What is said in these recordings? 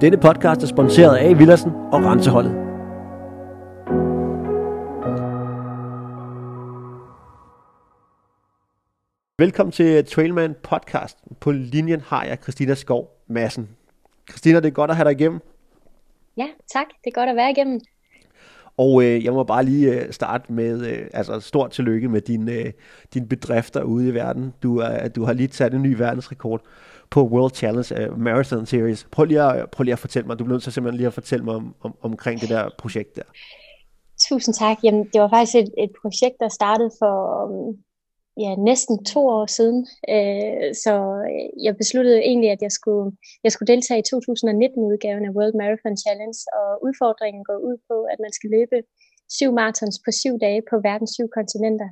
Denne podcast er sponsoreret af Villersen og Renseholdet. Velkommen til Trailman Podcast. På linjen har jeg Christina Skov Madsen. Christina, det er godt at have dig igennem. Ja, tak. Det er godt at være igennem. Og øh, jeg må bare lige øh, starte med, øh, altså stort tillykke med din, øh, din bedrifter ude i verden. Du, er, du har lige sat en ny verdensrekord på World Challenge uh, Marathon Series. Prøv lige, at, prøv lige at fortælle mig, du bliver nødt til simpelthen lige at fortælle mig om, om, omkring det der projekt der. Tusind tak. Jamen, det var faktisk et, et projekt, der startede for um, ja, næsten to år siden. Uh, så øh, jeg besluttede egentlig, at jeg skulle, jeg skulle deltage i 2019-udgaven af World Marathon Challenge, og udfordringen går ud på, at man skal løbe syv marathons på syv dage på verdens syv kontinenter.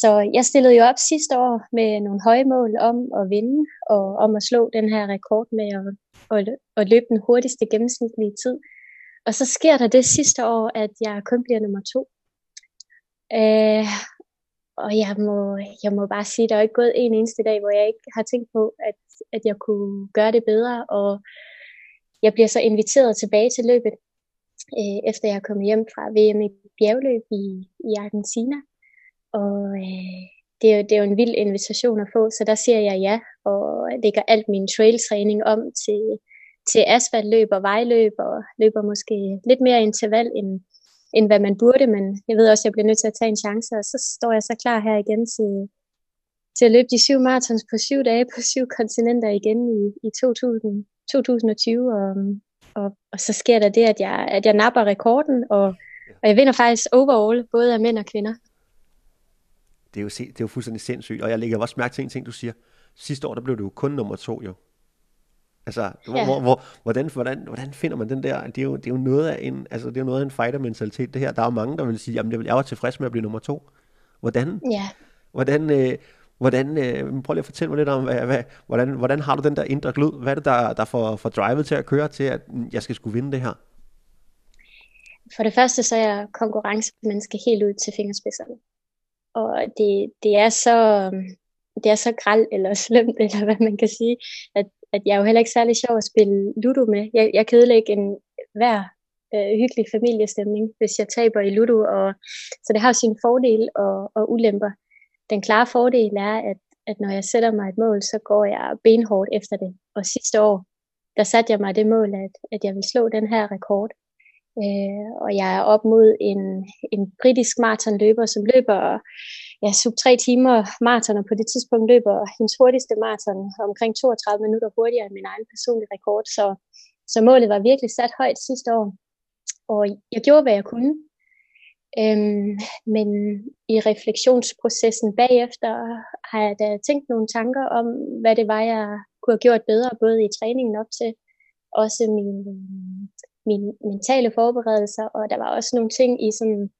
Så jeg stillede jo op sidste år med nogle høje mål om at vinde, og om at slå den her rekord med at, at, løbe den hurtigste gennemsnitlige tid. Og så sker der det sidste år, at jeg kun bliver nummer to. Øh, og jeg må, jeg må bare sige, at der er ikke gået en eneste dag, hvor jeg ikke har tænkt på, at, at jeg kunne gøre det bedre. Og jeg bliver så inviteret tilbage til løbet, øh, efter jeg er kommet hjem fra VM i bjergløb i, i Argentina. Og øh, det, er jo, det er jo en vild invitation at få, så der siger jeg ja, og lægger alt min trailtræning om til, til asfaltløb og vejløb, og løber måske lidt mere interval, end, end hvad man burde, men jeg ved også, at jeg bliver nødt til at tage en chance, og så står jeg så klar her igen til, til at løbe de syv marathons på syv dage på syv kontinenter igen i, i 2000, 2020, og, og, og så sker der det, at jeg, at jeg napper rekorden, og, og jeg vinder faktisk overall, både af mænd og kvinder det er jo, det er jo fuldstændig sindssygt. Og jeg lægger også mærke til en ting, du siger. Sidste år, der blev du kun nummer to, jo. Altså, ja. hvor, hvor, hvordan, hvordan, hvordan finder man den der, det er jo, det er jo noget af en, altså, det er jo noget af en fighter-mentalitet, det her. Der er jo mange, der vil sige, jamen, jeg var tilfreds med at blive nummer to. Hvordan, ja. hvordan, øh, hvordan øh, prøv lige at fortælle mig lidt om, hvad, hvad, hvordan, hvordan har du den der indre glød? Hvad er det, der, der får, får drivet til at køre til, at jeg skal skulle vinde det her? For det første, så er jeg konkurrencemenneske helt ud til fingerspidserne og det, det er så øhm, det er så græld eller slemt, eller hvad man kan sige, at, at jeg er jo heller ikke særlig sjov at spille Ludo med. Jeg, jeg kan ødelægge en hver øh, hyggelig familiestemning, hvis jeg taber i Ludo, og, så det har sin fordel og, og ulemper. Den klare fordel er, at, at når jeg sætter mig et mål, så går jeg benhårdt efter det. Og sidste år, der satte jeg mig det mål, at, at jeg vil slå den her rekord. Øh, og jeg er op mod en, en britisk maratonløber, som løber ja, sub 3 timer maraton, og på det tidspunkt løber hendes hurtigste maraton omkring 32 minutter hurtigere end min egen personlige rekord. Så, så målet var virkelig sat højt sidste år. Og jeg gjorde, hvad jeg kunne. Øhm, men i refleksionsprocessen bagefter har jeg da tænkt nogle tanker om, hvad det var, jeg kunne have gjort bedre, både i træningen op til, også min, mine mentale forberedelser, og der var også nogle ting i sådan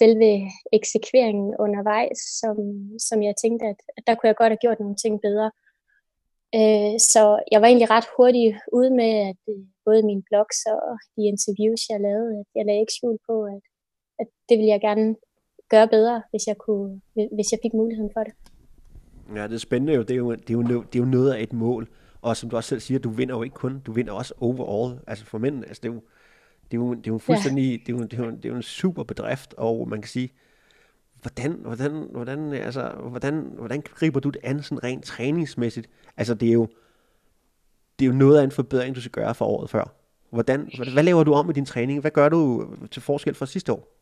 selve eksekveringen undervejs, som, som jeg tænkte, at, at der kunne jeg godt have gjort nogle ting bedre. Øh, så jeg var egentlig ret hurtig ude med, at øh, både mine blogs og de interviews, jeg lavede, at jeg lagde ikke skjul på, at, at det ville jeg gerne gøre bedre, hvis jeg, kunne, hvis jeg fik muligheden for det. Ja, det er spændende jo. Det er jo, det er jo, det er jo noget af et mål. Og som du også selv siger, du vinder jo ikke kun, du vinder også overall. Altså for mænd, altså det er jo, det er jo, det er jo fuldstændig, ja. det, er jo, det, er jo, det er jo en super bedrift, og man kan sige, hvordan, hvordan, hvordan, altså, hvordan, hvordan griber du det an sådan rent træningsmæssigt? Altså det er jo, det er jo noget af en forbedring, du skal gøre for året før. Hvordan, hvad, laver du om i din træning? Hvad gør du til forskel fra sidste år?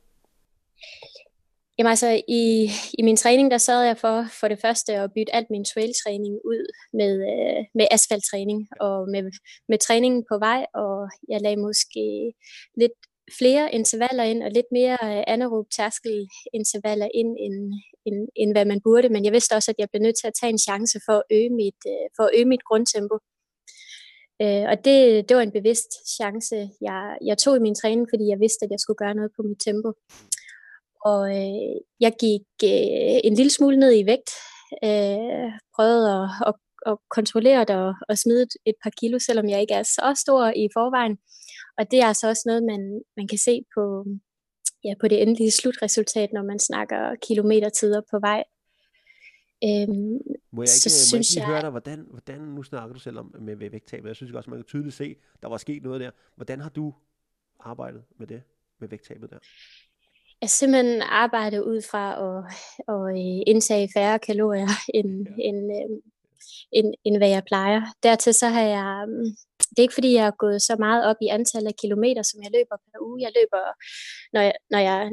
Jamen altså, i, i min træning, der sad jeg for, for det første at bytte alt min trailtræning ud med, øh, med asfalttræning og med, med træningen på vej, og jeg lagde måske lidt flere intervaller ind, og lidt mere øh, anaerob tærskel intervaller ind, end, end, end hvad man burde, men jeg vidste også, at jeg blev nødt til at tage en chance for at øge mit, øh, for at øge mit grundtempo. Øh, og det, det var en bevidst chance, jeg, jeg tog i min træning, fordi jeg vidste, at jeg skulle gøre noget på mit tempo. Og øh, jeg gik øh, en lille smule ned i vægt, øh, prøvede at, at, at kontrollere det og, og smide et, et par kilo, selvom jeg ikke er så stor i forvejen. Og det er altså også noget, man, man kan se på, ja, på det endelige slutresultat, når man snakker kilometertider på vej. Øhm, må jeg ikke, så må jeg ikke lige jeg... høre dig, hvordan, hvordan, nu snakker du selv om med vægttabet, jeg synes også, man kan tydeligt se, der var sket noget der. Hvordan har du arbejdet med det, med vægttabet der? Jeg simpelthen arbejdet ud fra at, at øh, indtage færre kalorier, end, ja. end, øh, end, end hvad jeg plejer. Dertil så har jeg, mm, det er ikke fordi, jeg har gået så meget op i antallet af kilometer, som jeg løber per uge. Jeg løber, når jeg, når jeg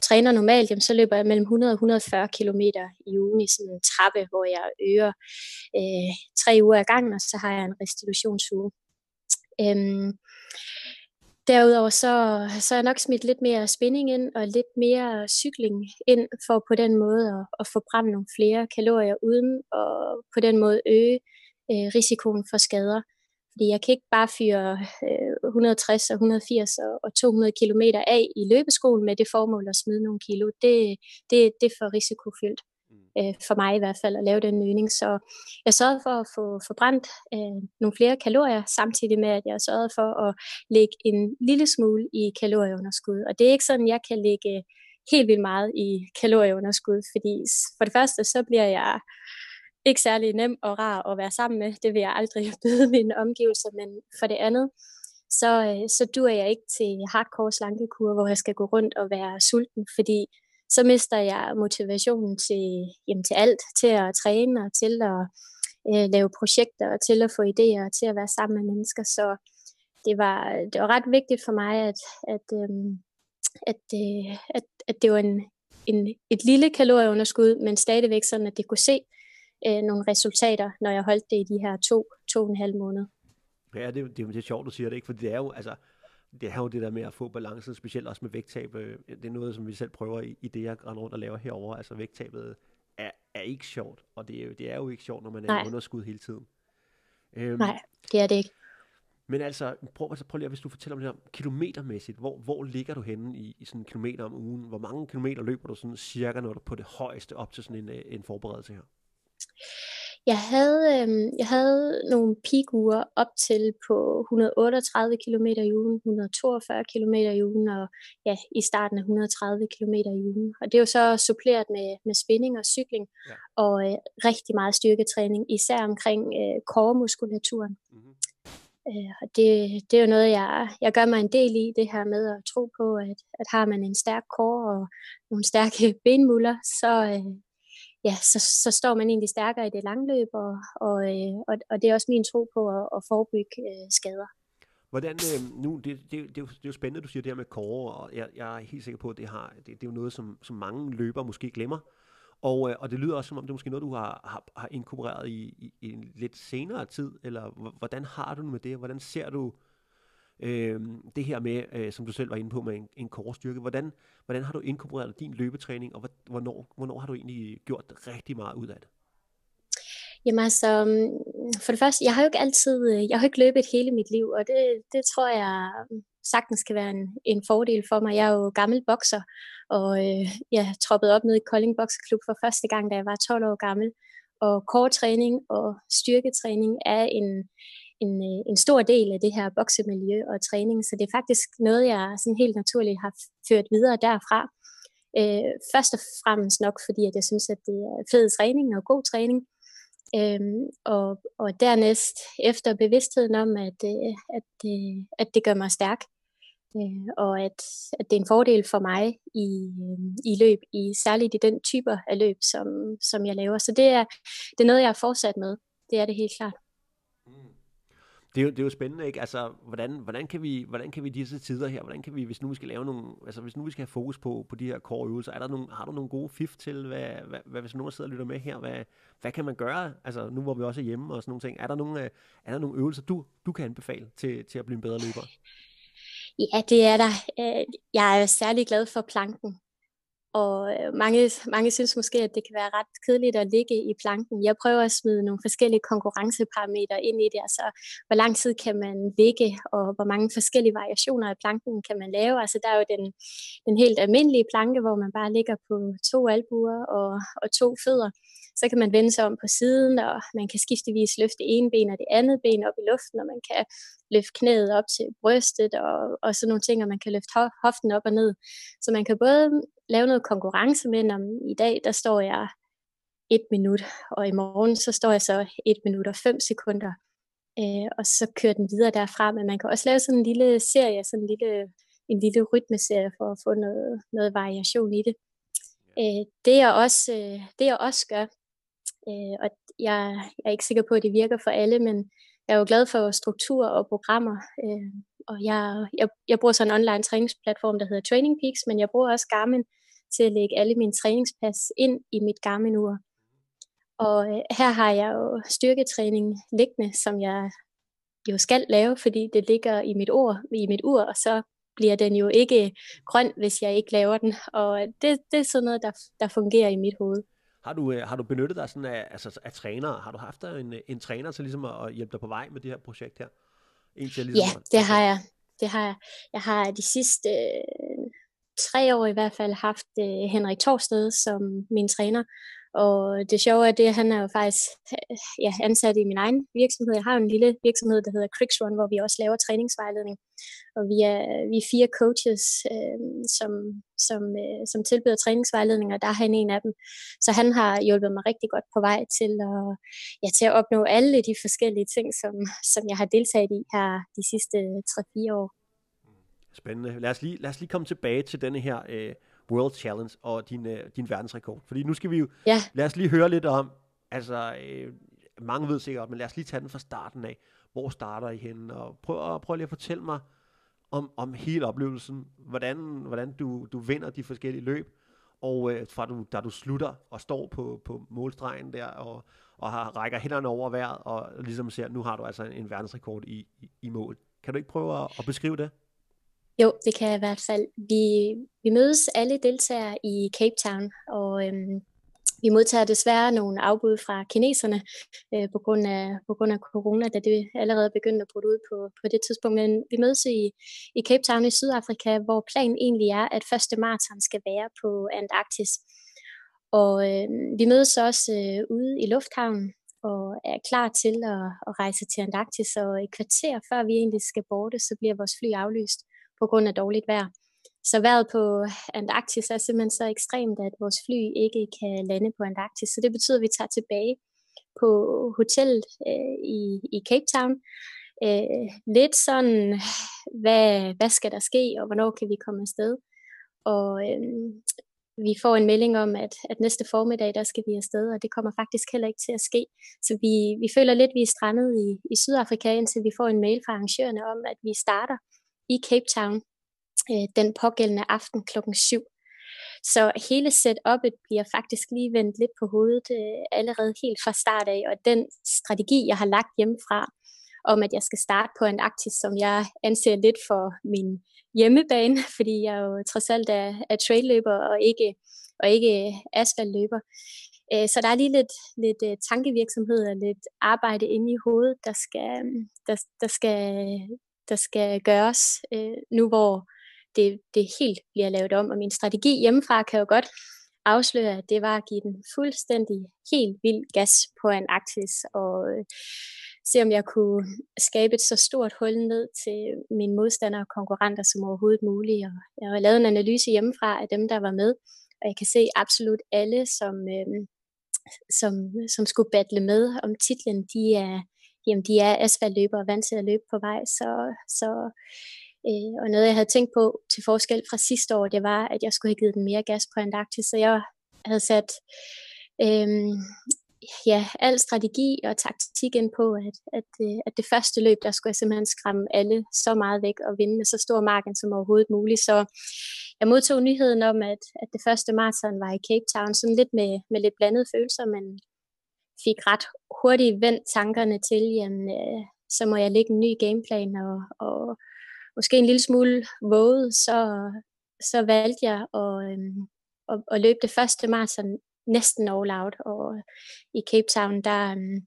træner normalt, jamen, så løber jeg mellem 100 og 140 kilometer i ugen i sådan en trappe, hvor jeg øger øh, tre uger ad gangen, og så har jeg en restitutionsuge. Øhm, Derudover så, så er jeg nok smidt lidt mere spænding ind og lidt mere cykling ind for på den måde at, at få brændt nogle flere kalorier uden og på den måde øge øh, risikoen for skader. Fordi jeg kan ikke bare fyre øh, 160 og 180 og, og 200 km af i løbeskolen med det formål at smide nogle kilo. Det, det, det er for risikofyldt øh, for mig i hvert fald at lave den øgning. Så jeg sørgede for at få forbrændt øh, nogle flere kalorier, samtidig med, at jeg sørgede for at lægge en lille smule i kalorieunderskud. Og det er ikke sådan, jeg kan lægge øh, helt vildt meget i kalorieunderskud, fordi for det første, så bliver jeg ikke særlig nem og rar at være sammen med. Det vil jeg aldrig byde mine omgivelser, men for det andet, så, øh, så dur jeg ikke til hardcore slankekur, hvor jeg skal gå rundt og være sulten, fordi så mister jeg motivationen til, jamen, til alt, til at træne og til at øh, lave projekter og til at få idéer og til at være sammen med mennesker. Så det var, det var ret vigtigt for mig, at, at, øh, at, øh, at, at det var en, en, et lille kalorieunderskud, men stadigvæk sådan, at det kunne se øh, nogle resultater, når jeg holdt det i de her to, to og en halv måned. Ja, det, det, det er sjovt, du siger det, ikke? For det er jo, altså, det er jo det der med at få balancen, specielt også med vægttab. Øh, det er noget, som vi selv prøver i, i det, jeg render rundt og laver herover. Altså vægttabet er, er ikke sjovt, og det er, jo, det er jo ikke sjovt, når man er Nej. underskud hele tiden. Øhm, Nej, det er det ikke. Men altså, prøv, altså, prøv lige, hvis du fortæller om det her kilometermæssigt, hvor, hvor ligger du henne i, i sådan en kilometer om ugen? Hvor mange kilometer løber du sådan cirka, når du er på det højeste op til sådan en, øh, en forberedelse her? Jeg havde, øh, jeg havde nogle piguer op til på 138 km i ugen, 142 km i ugen og ja, i starten af 130 km i ugen. Og det er jo så suppleret med, med spinning og cykling ja. og øh, rigtig meget styrketræning, især omkring øh, koremuskulaturen. Mm-hmm. Øh, og det, det er jo noget, jeg, jeg gør mig en del i, det her med at tro på, at, at har man en stærk kår og nogle stærke benmuller, så, øh, ja, så, så står man egentlig stærkere i det langløb, og, og, øh, og, og det er også min tro på at, at forebygge øh, skader. Hvordan, øh, nu, det, det, det, er det er jo spændende, du siger det her med kåre, og jeg, jeg er helt sikker på, at det, har, det, det er jo noget, som, som mange løbere måske glemmer. Og, øh, og det lyder også som om, det er måske noget, du har, har, har inkorporeret i, i, i en lidt senere tid, eller hvordan har du det med det? Hvordan ser du øh, Øh, det her med, øh, som du selv var inde på, med en, en styrke. Hvordan, hvordan har du inkorporeret din løbetræning, og hvornår, hvornår har du egentlig gjort rigtig meget ud af det? Jamen altså, mm, for det første, jeg har jo ikke altid, øh, jeg har ikke løbet hele mit liv, og det, det tror jeg mm, sagtens kan være en, en fordel for mig. Jeg er jo gammel bokser, og øh, jeg troppede op ned i Kolding Bokseklub for første gang, da jeg var 12 år gammel. Og træning og styrketræning er en, en, øh, en stor del af det her boksemiljø og træning, så det er faktisk noget, jeg sådan helt naturligt har ført videre derfra. Øh, først og fremmest nok, fordi at jeg synes, at det er fed træning og god træning. Øhm, og, og dernæst efter bevidstheden om, at, øh, at, øh, at det gør mig stærk, øh, og at, at det er en fordel for mig i, øh, i løb, i særligt i den typer af løb, som, som jeg laver. Så det er, det er noget, jeg har fortsat med. Det er det helt klart. Det er, jo, det er jo spændende, ikke? Altså, hvordan, hvordan, kan vi, hvordan kan vi disse tider her, hvordan kan vi, hvis nu vi skal lave nogle, altså hvis nu vi skal have fokus på, på de her core øvelser, er der nogle, har du nogle gode fif til, hvad, hvad, hvad, hvis nogen sidder og lytter med her, hvad, hvad kan man gøre, altså nu hvor vi også er hjemme og sådan nogle ting, er der nogle, øh, er der nogle øvelser, du, du kan anbefale til, til at blive en bedre løber? Ja, det er der. Øh, jeg er særlig glad for planken. Og øh, mange, mange synes måske, at det kan være ret kedeligt at ligge i planken. Jeg prøver at smide nogle forskellige konkurrenceparametre ind i det. Altså, hvor lang tid kan man ligge, og hvor mange forskellige variationer af planken kan man lave. Altså, der er jo den, den helt almindelige planke, hvor man bare ligger på to albuer og, og to fødder. Så kan man vende sig om på siden, og man kan skiftevis løfte en ben og det andet ben op i luften, og man kan løfte knæet op til brystet og, og sådan nogle ting, og man kan løfte hoften op og ned. Så man kan både lave noget konkurrence med, om i dag, der står jeg et minut, og i morgen så står jeg så et minut og fem sekunder, øh, og så kører den videre derfra, men man kan også lave sådan en lille serie, sådan en lille, en lille rytmeserie for at få noget, noget variation i det. Øh, det, jeg også, øh, det jeg også gør, øh, og jeg, jeg er ikke sikker på, at det virker for alle, men jeg er jo glad for struktur og programmer, øh, og jeg, jeg, jeg bruger sådan en online træningsplatform, der hedder Training Peaks, men jeg bruger også Garmin til at lægge alle mine træningspas ind i mit Garmin-ur. Og øh, her har jeg jo styrketræning liggende, som jeg jo skal lave, fordi det ligger i mit ur, i mit ur, og så bliver den jo ikke grøn, hvis jeg ikke laver den. Og det, det er sådan noget, der, der fungerer i mit hoved. Har du, øh, har du benyttet dig sådan af, altså, af trænere? Har du haft en, en træner til ligesom at, at hjælpe dig på vej med det her projekt her? En til ligesom ja, at, det har jeg. Det har jeg. Jeg har de sidste øh, tre år i hvert fald haft øh, Henrik Torsted som min træner, og det sjove er det, at han er jo faktisk ja, ansat i min egen virksomhed. Jeg har jo en lille virksomhed, der hedder Cricksrun, hvor vi også laver træningsvejledning. Og vi er, vi er fire coaches, øh, som, som, øh, som tilbyder træningsvejledning, og der er han en af dem. Så han har hjulpet mig rigtig godt på vej til at, ja, til at opnå alle de forskellige ting, som, som jeg har deltaget i her de sidste 3-4 år. Spændende. Lad os lige, lad os lige komme tilbage til denne her... Øh World Challenge og din, øh, din verdensrekord. Fordi nu skal vi jo, ja. lad os lige høre lidt om, altså øh, mange ved sikkert, men lad os lige tage den fra starten af. Hvor starter I henne? Og prøv, prøv lige at fortælle mig om, om hele oplevelsen. Hvordan, hvordan du, du vinder de forskellige løb. Og øh, fra du, da du slutter og står på, på målstregen der og, og har, rækker hænderne over vejret og ligesom ser, nu har du altså en, en verdensrekord i, i, i mål. Kan du ikke prøve at, at beskrive det? Jo, det kan jeg i hvert fald. Vi, vi mødes alle deltagere i Cape Town, og øhm, vi modtager desværre nogle afbud fra kineserne øh, på, grund af, på grund af corona, da det allerede begyndte at bryde ud på, på det tidspunkt. Men vi mødes i, i Cape Town i Sydafrika, hvor planen egentlig er, at første maraton skal være på Antarktis. Og øh, vi mødes også øh, ude i lufthavnen og er klar til at, at rejse til Antarktis, og et kvarter før vi egentlig skal borte, så bliver vores fly aflyst på grund af dårligt vejr. Så vejret på Antarktis er simpelthen så ekstremt, at vores fly ikke kan lande på Antarktis. Så det betyder, at vi tager tilbage på hotellet øh, i, i Cape Town. Øh, lidt sådan, hvad, hvad skal der ske, og hvornår kan vi komme afsted? Og øh, vi får en melding om, at, at næste formiddag, der skal vi afsted, og det kommer faktisk heller ikke til at ske. Så vi, vi føler lidt, at vi er strandet i, i Sydafrika, indtil vi får en mail fra arrangørerne om, at vi starter i Cape Town øh, den pågældende aften klokken 7. Så hele setup'et bliver faktisk lige vendt lidt på hovedet øh, allerede helt fra start af, og den strategi, jeg har lagt hjemmefra, om at jeg skal starte på en aktis, som jeg anser lidt for min hjemmebane, fordi jeg jo trods alt er, er trailløber og ikke, og ikke asfaltløber. Øh, så der er lige lidt, lidt øh, tankevirksomhed og lidt arbejde inde i hovedet, der skal, der, der skal der skal gøres, øh, nu hvor det, det helt bliver lavet om. Og min strategi hjemmefra kan jo godt afsløre, at det var at give den fuldstændig helt vild gas på en og øh, se om jeg kunne skabe et så stort hul ned til mine modstandere og konkurrenter som overhovedet muligt. Og jeg har lavet en analyse hjemmefra af dem, der var med, og jeg kan se absolut alle, som, øh, som, som skulle battle med om titlen, de er, jamen de er asfaltløbere vant til at løbe på vej, så, så øh, og noget jeg havde tænkt på til forskel fra sidste år, det var, at jeg skulle have givet den mere gas på Antarktis, så jeg havde sat øh, ja, al strategi og taktik ind på, at, at, øh, at det første løb, der skulle jeg simpelthen skræmme alle så meget væk og vinde med så stor marken som overhovedet muligt. Så jeg modtog nyheden om, at, at det første maraton var i Cape Town, sådan lidt med, med lidt blandede følelser, men fik ret hurtigt vendt tankerne til, jamen, øh, så må jeg lægge en ny gameplan, og, og måske en lille smule våget, så, så valgte jeg at, øh, at, at løbe det første maraton næsten all out, og i Cape Town, der, øh,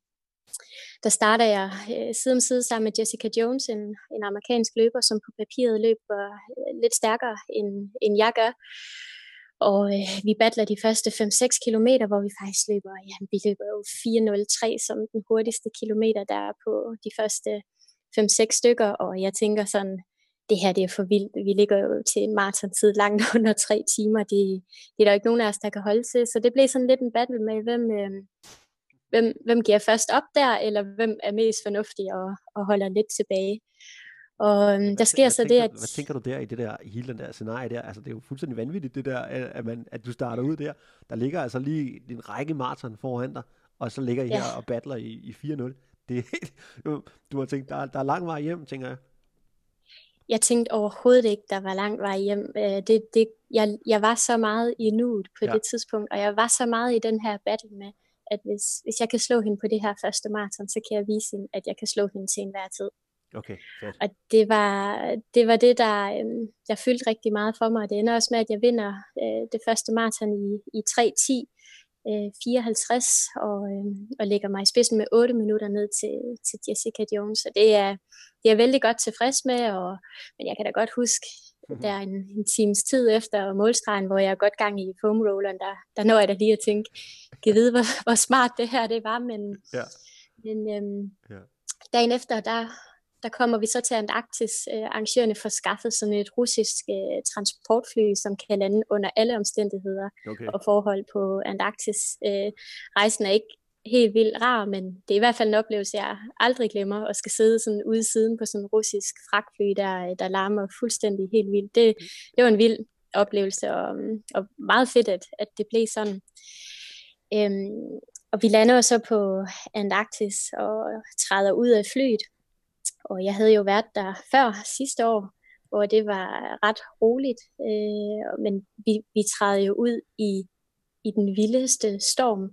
der starter jeg øh, side om side sammen med Jessica Jones, en, en amerikansk løber, som på papiret løber øh, lidt stærkere, end, end jeg gør. Og øh, vi battler de første 5-6 kilometer, hvor vi faktisk løber, ja, vi løber jo 4.03 som den hurtigste kilometer, der er på de første 5-6 stykker, og jeg tænker sådan, det her det er for vildt. Vi ligger jo til en maratontid langt under tre timer. Det, det er der ikke nogen af os, der kan holde til. Så det blev sådan lidt en battle med, hvem, øh, hvem, hvem giver først op der, eller hvem er mest fornuftig og, og holder lidt tilbage. Og øhm, der sker hvad, så hvad det, at... Hvad tænker du der i det der, i hele den der scenarie der? Altså, det er jo fuldstændig vanvittigt, det der, at, man, at du starter ud der. Der ligger altså lige en række maraton foran dig, og så ligger I ja. her og battler i, i 4-0. Det, du, du har tænkt, der, der er lang vej hjem, tænker jeg. Jeg tænkte overhovedet ikke, der var lang vej hjem. Øh, det, det, jeg, jeg var så meget i nuet på ja. det tidspunkt, og jeg var så meget i den her battle med, at hvis, hvis jeg kan slå hende på det her første maraton, så kan jeg vise hende, at jeg kan slå hende til enhver tid. Okay, fedt. Og det var, det var det, der, øh, der fyldte rigtig meget for mig. Det ender også med, at jeg vinder øh, det første maraton i, i 3.10, øh, 54, og, øh, og lægger mig i spidsen med 8 minutter ned til, til Jessica Jones. Så det er, det er jeg vældig godt tilfreds med, og, men jeg kan da godt huske, mm-hmm. der er en, en times tid efter målstregen, hvor jeg er godt gang i foam rolleren, der, der når jeg da lige at tænke, kan vide, hvor, hvor smart det her det var, men, ja. men øhm, ja. dagen efter, der, der kommer vi så til Antarktis. Øh, arrangørerne får skaffet sådan et russisk øh, transportfly, som kan lande under alle omstændigheder okay. og forhold på Antarktis. Øh, rejsen er ikke helt vildt rar, men det er i hvert fald en oplevelse, jeg aldrig glemmer, og skal sidde sådan ude siden på sådan en russisk fragtfly, der, der larmer fuldstændig helt vildt. Det, det var en vild oplevelse, og, og meget fedt, at, at det blev sådan. Øhm, og vi lander så på Antarktis og træder ud af flyet, og jeg havde jo været der før sidste år, hvor det var ret roligt, øh, men vi, vi træder jo ud i, i den vildeste storm,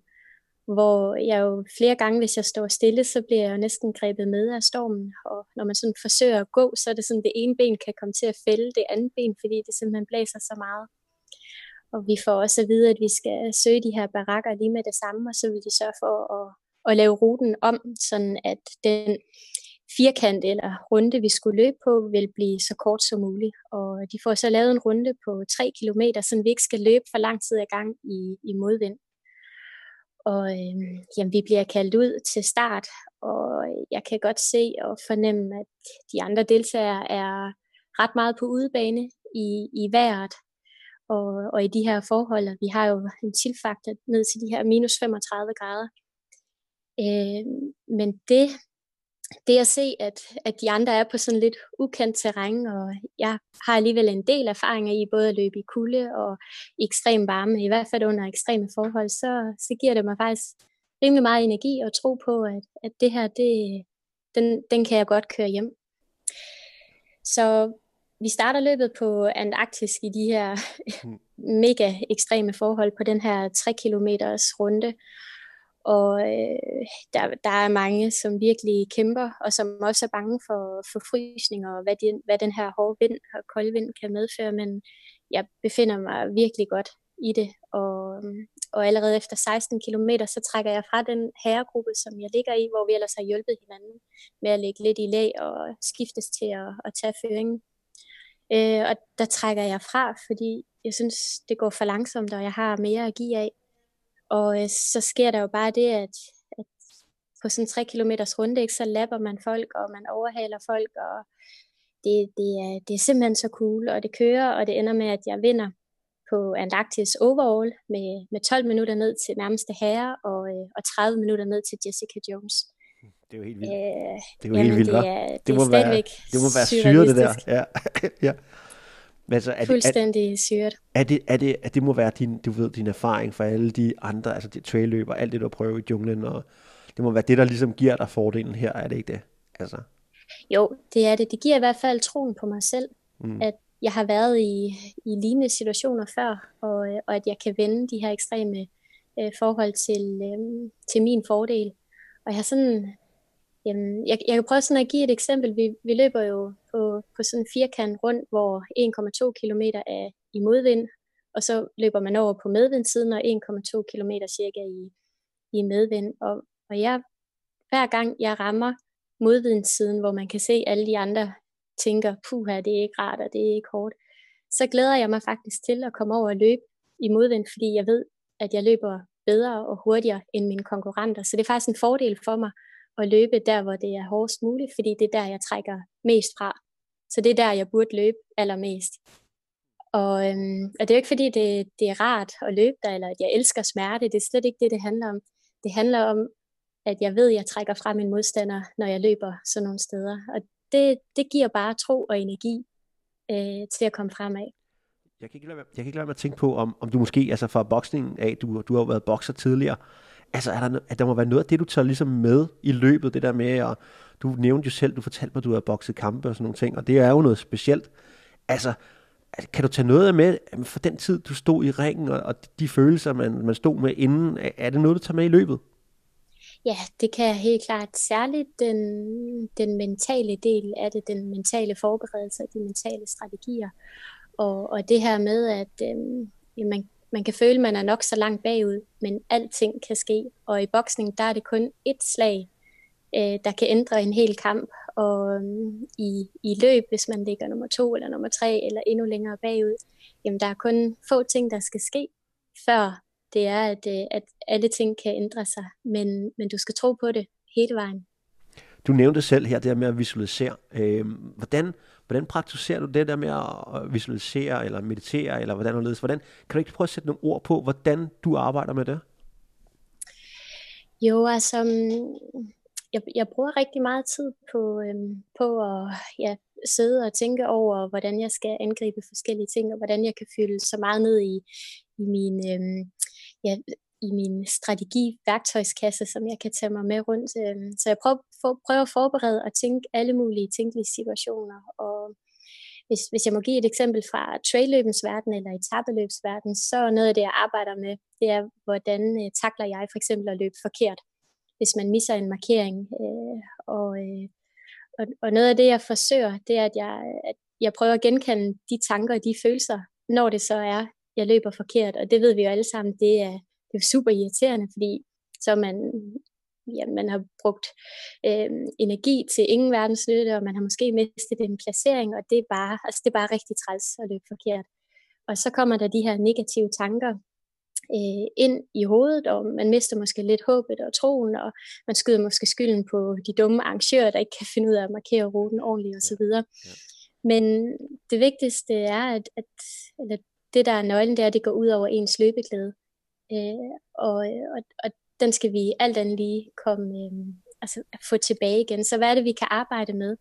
hvor jeg jo flere gange, hvis jeg står stille, så bliver jeg jo næsten grebet med af stormen, og når man sådan forsøger at gå, så er det sådan, at det ene ben kan komme til at fælde det andet ben, fordi det simpelthen blæser så meget. Og vi får også at vide, at vi skal søge de her barakker lige med det samme, og så vil de sørge for at, at lave ruten om, sådan at den firkant eller runde, vi skulle løbe på, vil blive så kort som muligt. Og de får så lavet en runde på 3 km, så vi ikke skal løbe for lang tid ad gang i, i modvind. Og øh, jamen, vi bliver kaldt ud til start, og jeg kan godt se og fornemme, at de andre deltagere er ret meget på udebane i, i vejret og, og i de her forhold. Vi har jo en tilfaktor ned til de her minus 35 grader. Øh, men det det at se, at, at de andre er på sådan lidt ukendt terræn, og jeg har alligevel en del erfaringer i både at løbe i kulde og ekstrem varme, i hvert fald under ekstreme forhold, så, så giver det mig faktisk rimelig meget energi og tro på, at, at det her, det, den, den kan jeg godt køre hjem. Så vi starter løbet på Antarktis i de her mm. mega ekstreme forhold på den her 3 km runde, og øh, der, der er mange, som virkelig kæmper, og som også er bange for, for frysning, og hvad, de, hvad den her hårde vind og kolde vind kan medføre, men jeg befinder mig virkelig godt i det, og, og allerede efter 16 km, så trækker jeg fra den herregruppe, som jeg ligger i, hvor vi ellers har hjulpet hinanden med at ligge lidt i lag og skiftes til at, at tage føringen. Øh, og der trækker jeg fra, fordi jeg synes, det går for langsomt, og jeg har mere at give af. Og øh, så sker der jo bare det, at, at på sådan en 3 km runde, ikke, så lapper man folk, og man overhaler folk, og det, det, er, det er simpelthen så cool, og det kører, og det ender med, at jeg vinder på Antarktis overall med, med 12 minutter ned til nærmeste herre, og, øh, og 30 minutter ned til Jessica Jones. Det er jo helt vildt. Øh, det er jo helt vildt, det, er, det, det, må være, det må være syret, det der. Ja. ja. Men altså, er det, Fuldstændig er, syret. Er det, er det, at det må være din, du ved, din erfaring for alle de andre, altså de trailløb og alt det, du prøver i junglen, og det må være det, der ligesom giver dig fordelen her, er det ikke det? Altså. Jo, det er det. Det giver i hvert fald troen på mig selv, mm. at jeg har været i, i lignende situationer før, og, og at jeg kan vende de her ekstreme øh, forhold til, øh, til min fordel. Og jeg har sådan Jamen, jeg, jeg kan prøve sådan at give et eksempel. Vi, vi løber jo på, på sådan en firkant rundt, hvor 1,2 km er i modvind, og så løber man over på medvindsiden, og 1,2 km cirka i, i medvind. Og, og jeg, hver gang jeg rammer modvindssiden, hvor man kan se alle de andre tænker, puha, det er ikke rart, og det er ikke hårdt, så glæder jeg mig faktisk til at komme over og løbe i modvind, fordi jeg ved, at jeg løber bedre og hurtigere end mine konkurrenter. Så det er faktisk en fordel for mig at løbe der, hvor det er hårdest muligt, fordi det er der, jeg trækker mest fra. Så det er der, jeg burde løbe allermest. Og, øhm, og det er jo ikke fordi, det, det er rart at løbe der, eller at jeg elsker smerte. Det er slet ikke det, det handler om. Det handler om, at jeg ved, at jeg trækker fra min modstander, når jeg løber sådan nogle steder. Og det, det giver bare tro og energi øh, til at komme fremad. Jeg kan ikke lade, jeg kan ikke lade mig at tænke på, om, om du måske, altså fra boksningen af, du, du har været bokser tidligere, altså er der, at der må være noget af det, du tager ligesom med i løbet, det der med, og du nævnte jo selv, du fortalte mig, at du har bokset kampe og sådan nogle ting, og det er jo noget specielt. Altså, kan du tage noget med for den tid, du stod i ringen, og, og de følelser, man, man stod med inden, er det noget, du tager med i løbet? Ja, det kan jeg helt klart. Særligt den, den mentale del af det, den mentale forberedelse og de mentale strategier. Og, og det her med, at øh, man, man kan føle, man er nok så langt bagud, men alting kan ske. Og i boksning, der er det kun ét slag, øh, der kan ændre en hel kamp. Og øh, i, i løb, hvis man ligger nummer to eller nummer tre eller endnu længere bagud, jamen der er kun få ting, der skal ske, før det er, at, øh, at alle ting kan ændre sig. Men, men du skal tro på det hele vejen. Du nævnte selv her det her med at visualisere. Øh, hvordan, hvordan praktiserer du det der med at visualisere eller meditere, eller hvordan du Hvordan, kan du ikke prøve at sætte nogle ord på, hvordan du arbejder med det? Jo, altså, mm, jeg, jeg bruger rigtig meget tid på, øhm, på at ja, sidde og tænke over, hvordan jeg skal angribe forskellige ting, og hvordan jeg kan fylde så meget ned i, i min, øhm, ja, i min strategi-værktøjskasse, som jeg kan tage mig med rundt. Øhm, så jeg prøver, for, prøver at forberede og tænke alle mulige tænkelige situationer. Og hvis, hvis jeg må give et eksempel fra trailløbens verden eller etabeløbsverden, så noget af det, jeg arbejder med, det er, hvordan øh, takler jeg for eksempel at løbe forkert, hvis man misser en markering. Øh, og, øh, og, og noget af det, jeg forsøger, det er, at jeg, at jeg prøver at genkende de tanker og de følelser, når det så er, jeg løber forkert. Og det ved vi jo alle sammen, det er, det er super irriterende, fordi så man, ja, man har brugt øh, energi til ingen verdens nytte, og man har måske mistet en placering, og det er bare, altså det er bare rigtig træls at løbe forkert. Og så kommer der de her negative tanker øh, ind i hovedet, og man mister måske lidt håbet og troen, og man skyder måske skylden på de dumme arrangører, der ikke kan finde ud af at markere ruten ordentligt osv. Ja. Ja. Men det vigtigste er, at, at eller det der er nøglen, det er, at det går ud over ens løbeglæde. Øh, og, og, og den skal vi alt andet lige komme, øh, altså få tilbage igen. Så hvad er det, vi kan arbejde med?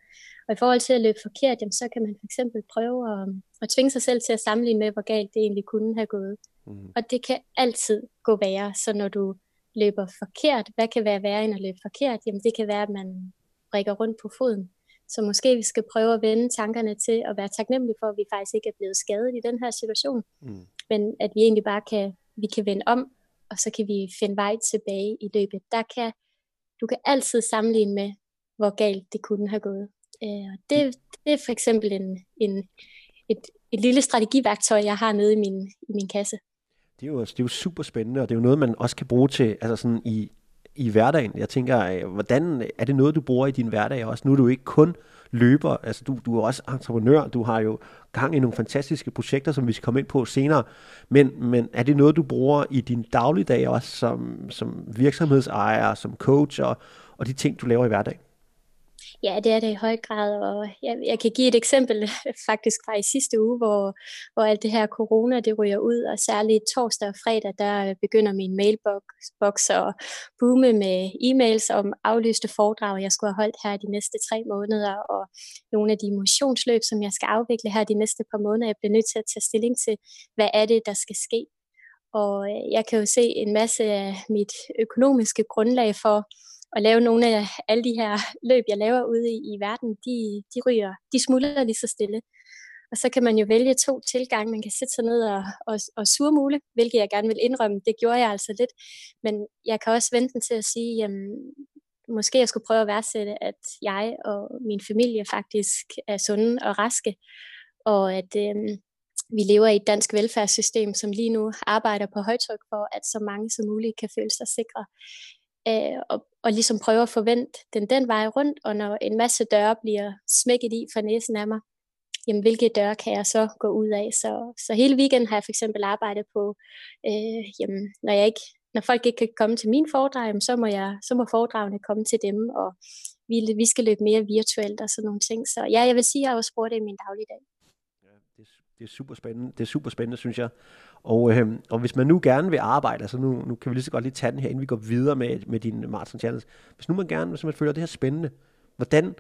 Og i forhold til at løbe forkert, jamen, så kan man for eksempel prøve at, at tvinge sig selv til at sammenligne med, hvor galt det egentlig kunne have gået. Mm. Og det kan altid gå værre. Så når du løber forkert, hvad kan være værre end at løbe forkert? Jamen det kan være, at man brækker rundt på foden. Så måske vi skal prøve at vende tankerne til at være taknemmelige for, at vi faktisk ikke er blevet skadet i den her situation. Mm. Men at vi egentlig bare kan, vi kan vende om, og så kan vi finde vej tilbage i løbet. Der kan, du kan altid sammenligne med, hvor galt det kunne have gået. Øh, det, det er for eksempel en, en, et, et lille strategiværktøj, jeg har nede i min, i min kasse. Det er, jo, altså, det er jo super spændende, og det er jo noget, man også kan bruge til, altså sådan i, i hverdagen. Jeg tænker, øh, hvordan er det noget, du bruger i din hverdag også? Nu er du ikke kun løber, altså du, du er også entreprenør, du har jo gang i nogle fantastiske projekter, som vi skal komme ind på senere, men, men er det noget, du bruger i din dagligdag også som, som virksomhedsejer, som coach og, og de ting, du laver i hverdagen? Ja, det er det i høj grad, og jeg, jeg kan give et eksempel faktisk fra i sidste uge, hvor, hvor alt det her corona, det ryger ud, og særligt torsdag og fredag, der øh, begynder min mailbox at boome med e-mails om aflyste foredrag, jeg skulle have holdt her de næste tre måneder, og nogle af de motionsløb, som jeg skal afvikle her de næste par måneder. Jeg bliver nødt til at tage stilling til, hvad er det, der skal ske. Og øh, jeg kan jo se en masse af mit økonomiske grundlag for, at lave nogle af alle de her løb, jeg laver ude i, i verden, de, de ryger, de smuldrer lige så stille. Og så kan man jo vælge to tilgange. Man kan sætte sig ned og, og, og surmule, hvilket jeg gerne vil indrømme. Det gjorde jeg altså lidt. Men jeg kan også vente til at sige, jamen, måske jeg skulle prøve at værdsætte, at jeg og min familie faktisk er sunde og raske. Og at øh, vi lever i et dansk velfærdssystem, som lige nu arbejder på højtryk for, at så mange som muligt kan føle sig sikre øh, og, og ligesom prøve at forvente den den vej rundt, og når en masse døre bliver smækket i for næsen af mig, jamen hvilke døre kan jeg så gå ud af? Så, så hele weekenden har jeg for eksempel arbejdet på, øh, jamen, når jeg ikke når folk ikke kan komme til min foredrag, så må, jeg, så må foredragene komme til dem, og vi, vi skal løbe mere virtuelt og sådan nogle ting. Så ja, jeg vil sige, at jeg også brugt det i min dagligdag. Det, det er super spændende, det er super spændende, synes jeg. Og, øh, og hvis man nu gerne vil arbejde, altså nu, nu kan vi lige så godt lige tage den her, inden vi går videre med, med din Marathon Challenge. Hvis nu man gerne, hvis man føler det her spændende, hvordan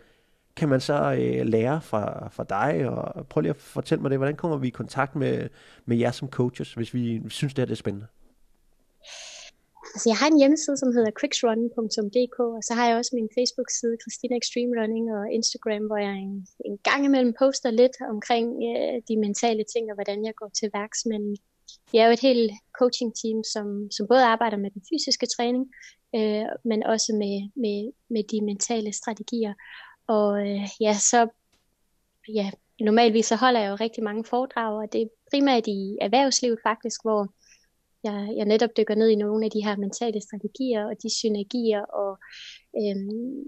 kan man så øh, lære fra, fra dig? Og prøv lige at fortælle mig det. Hvordan kommer vi i kontakt med, med jer som coaches, hvis vi synes, det her det er spændende? Altså, jeg har en hjemmeside, som hedder quicksrun.dk, og så har jeg også min Facebook-side, Christina Extreme Running, og Instagram, hvor jeg en, en gang imellem poster lidt omkring øh, de mentale ting, og hvordan jeg går til værks. Men vi er jo et helt coaching-team, som, som både arbejder med den fysiske træning, øh, men også med, med, med de mentale strategier. Og øh, ja, så ja, normalvis så holder jeg jo rigtig mange foredrag, og det er primært i erhvervslivet faktisk, hvor jeg, jeg netop dykker ned i nogle af de her mentale strategier og de synergier og øhm,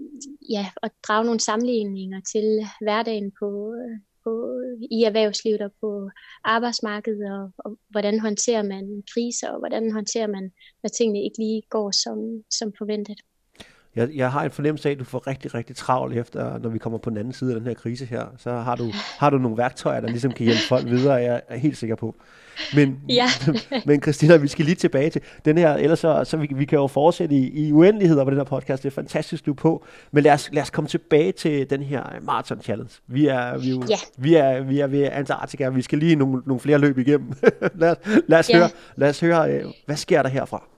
ja, og drage nogle sammenligninger til hverdagen på, på, i erhvervslivet og på arbejdsmarkedet, og, og hvordan håndterer man kriser, og hvordan håndterer man, når tingene ikke lige går som, som forventet. Jeg, jeg har en fornemmelse af, at du får rigtig, rigtig travlt efter, når vi kommer på den anden side af den her krise her. Så har du, har du nogle værktøjer, der ligesom kan hjælpe folk videre, jeg er helt sikker på. Men, ja. men Christina, vi skal lige tilbage til den her, ellers så, så vi, vi kan jo fortsætte i, i uendeligheder på den her podcast. Det er fantastisk, du er på. Men lad os, lad os komme tilbage til den her Marathon Challenge. Vi er, vi, jo, ja. vi er, vi er ved Antarktika, vi skal lige nogle, nogle flere løb igennem. lad, os, lad, os ja. høre, lad os høre, øh, hvad sker der herfra?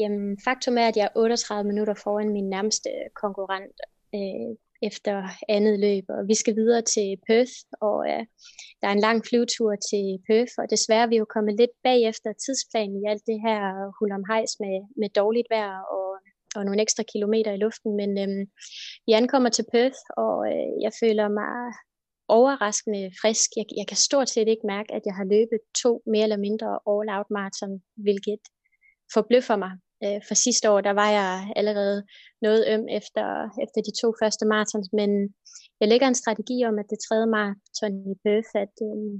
Jamen, faktum er, at jeg er 38 minutter foran min nærmeste konkurrent øh, efter andet løb, og vi skal videre til Perth, og øh, der er en lang flyvetur til Perth, og desværre er vi jo kommet lidt bagefter tidsplanen i alt det her hul om hejs med, med dårligt vejr og, og nogle ekstra kilometer i luften, men øh, vi ankommer til Perth, og øh, jeg føler mig overraskende frisk. Jeg, jeg kan stort set ikke mærke, at jeg har løbet to mere eller mindre all-out marathon, hvilket forbløffer mig. Øh, for sidste år, der var jeg allerede noget øm efter, efter de to første marathons, men jeg lægger en strategi om, at det tredje maraton i Perth, at, øh,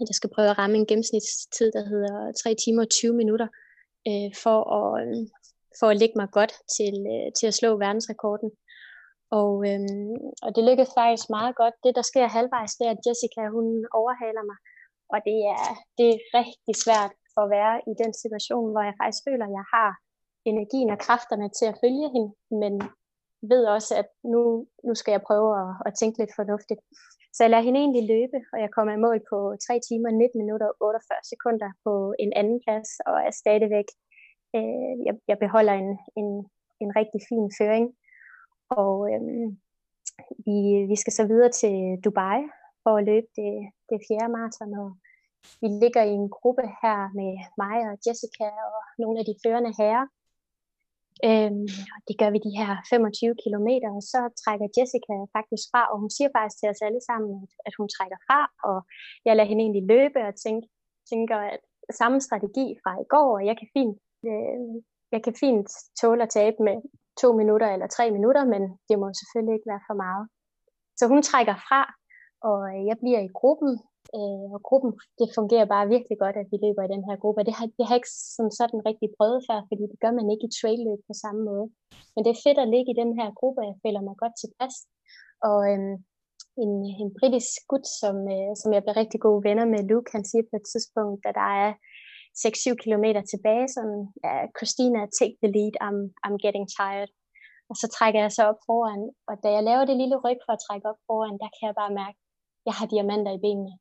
at jeg skal prøve at ramme en gennemsnitstid, der hedder 3 timer og 20 minutter, øh, for, at, øhm, for at lægge mig godt til, øh, til at slå verdensrekorden. Og, øh, og det lykkedes faktisk meget godt. Det, der sker halvvejs, det er, at Jessica, hun overhaler mig. Og det er, det er rigtig svært at være i den situation, hvor jeg faktisk føler, at jeg har energien og kræfterne til at følge hende, men ved også, at nu, nu skal jeg prøve at, at tænke lidt fornuftigt. Så jeg lader hende egentlig løbe, og jeg kommer i mål på 3 timer, 19 minutter og 48 sekunder på en anden plads, og er stadigvæk, øh, jeg, jeg beholder en, en, en rigtig fin føring. Og øh, vi, vi skal så videre til Dubai for at løbe det, det fjerde maraton, og vi ligger i en gruppe her med mig og Jessica og nogle af de førende herrer, Øhm, det gør vi de her 25 km, og så trækker Jessica faktisk fra, og hun siger faktisk til os alle sammen, at, at hun trækker fra, og jeg lader hende egentlig løbe og tænke, tænker, at samme strategi fra i går, og jeg kan fint, øh, jeg kan fint tåle at tabe med to minutter eller tre minutter, men det må selvfølgelig ikke være for meget. Så hun trækker fra, og jeg bliver i gruppen, Øh, og gruppen, det fungerer bare virkelig godt, at vi løber i den her gruppe. det har, det har ikke som sådan rigtig prøvet før, fordi det gør man ikke i trailløb på samme måde. Men det er fedt at ligge i den her gruppe, og jeg føler mig godt tilpas. Og øhm, en, en britisk gut, som, øh, som jeg bliver rigtig gode venner med, Luke, han siger på et tidspunkt, at der er 6-7 km tilbage, som ja, Christina, take the lead, I'm, I'm getting tired. Og så trækker jeg så op foran, og da jeg laver det lille ryg for at trække op foran, der kan jeg bare mærke, at jeg har diamanter i benene.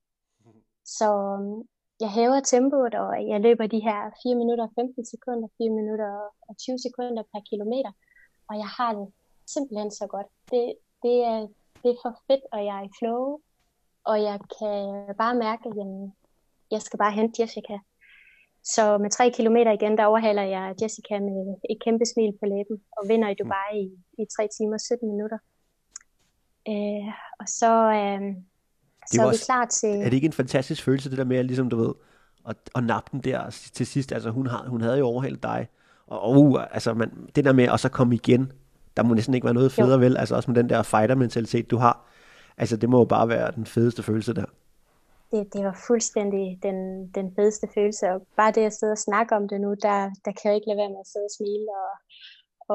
Så øhm, jeg hæver tempoet, og jeg løber de her 4 minutter og 15 sekunder, 4 minutter og 20 sekunder per kilometer. Og jeg har det simpelthen så godt. Det, det, er, det er for fedt, og jeg er i flow. Og jeg kan bare mærke, at jamen, jeg skal bare hente Jessica. Så med 3 kilometer igen, der overhaler jeg Jessica med et kæmpe smil på læben, og vinder i Dubai i, i 3 timer og 17 minutter. Øh, og så, øh, det så er vi også, klar til... Er det ikke en fantastisk følelse, det der med, ligesom du ved, at, at nappe den der til sidst? Altså hun, har, hun havde jo overhalet dig, og uh, altså man, det der med at så komme igen, der må næsten ikke være noget federe, jo. vel? Altså også med den der fighter-mentalitet, du har. Altså det må jo bare være den fedeste følelse der. Det, det var fuldstændig den, den fedeste følelse, og bare det at sidde og snakke om det nu, der, der kan jeg ikke lade være med at sidde og smile og,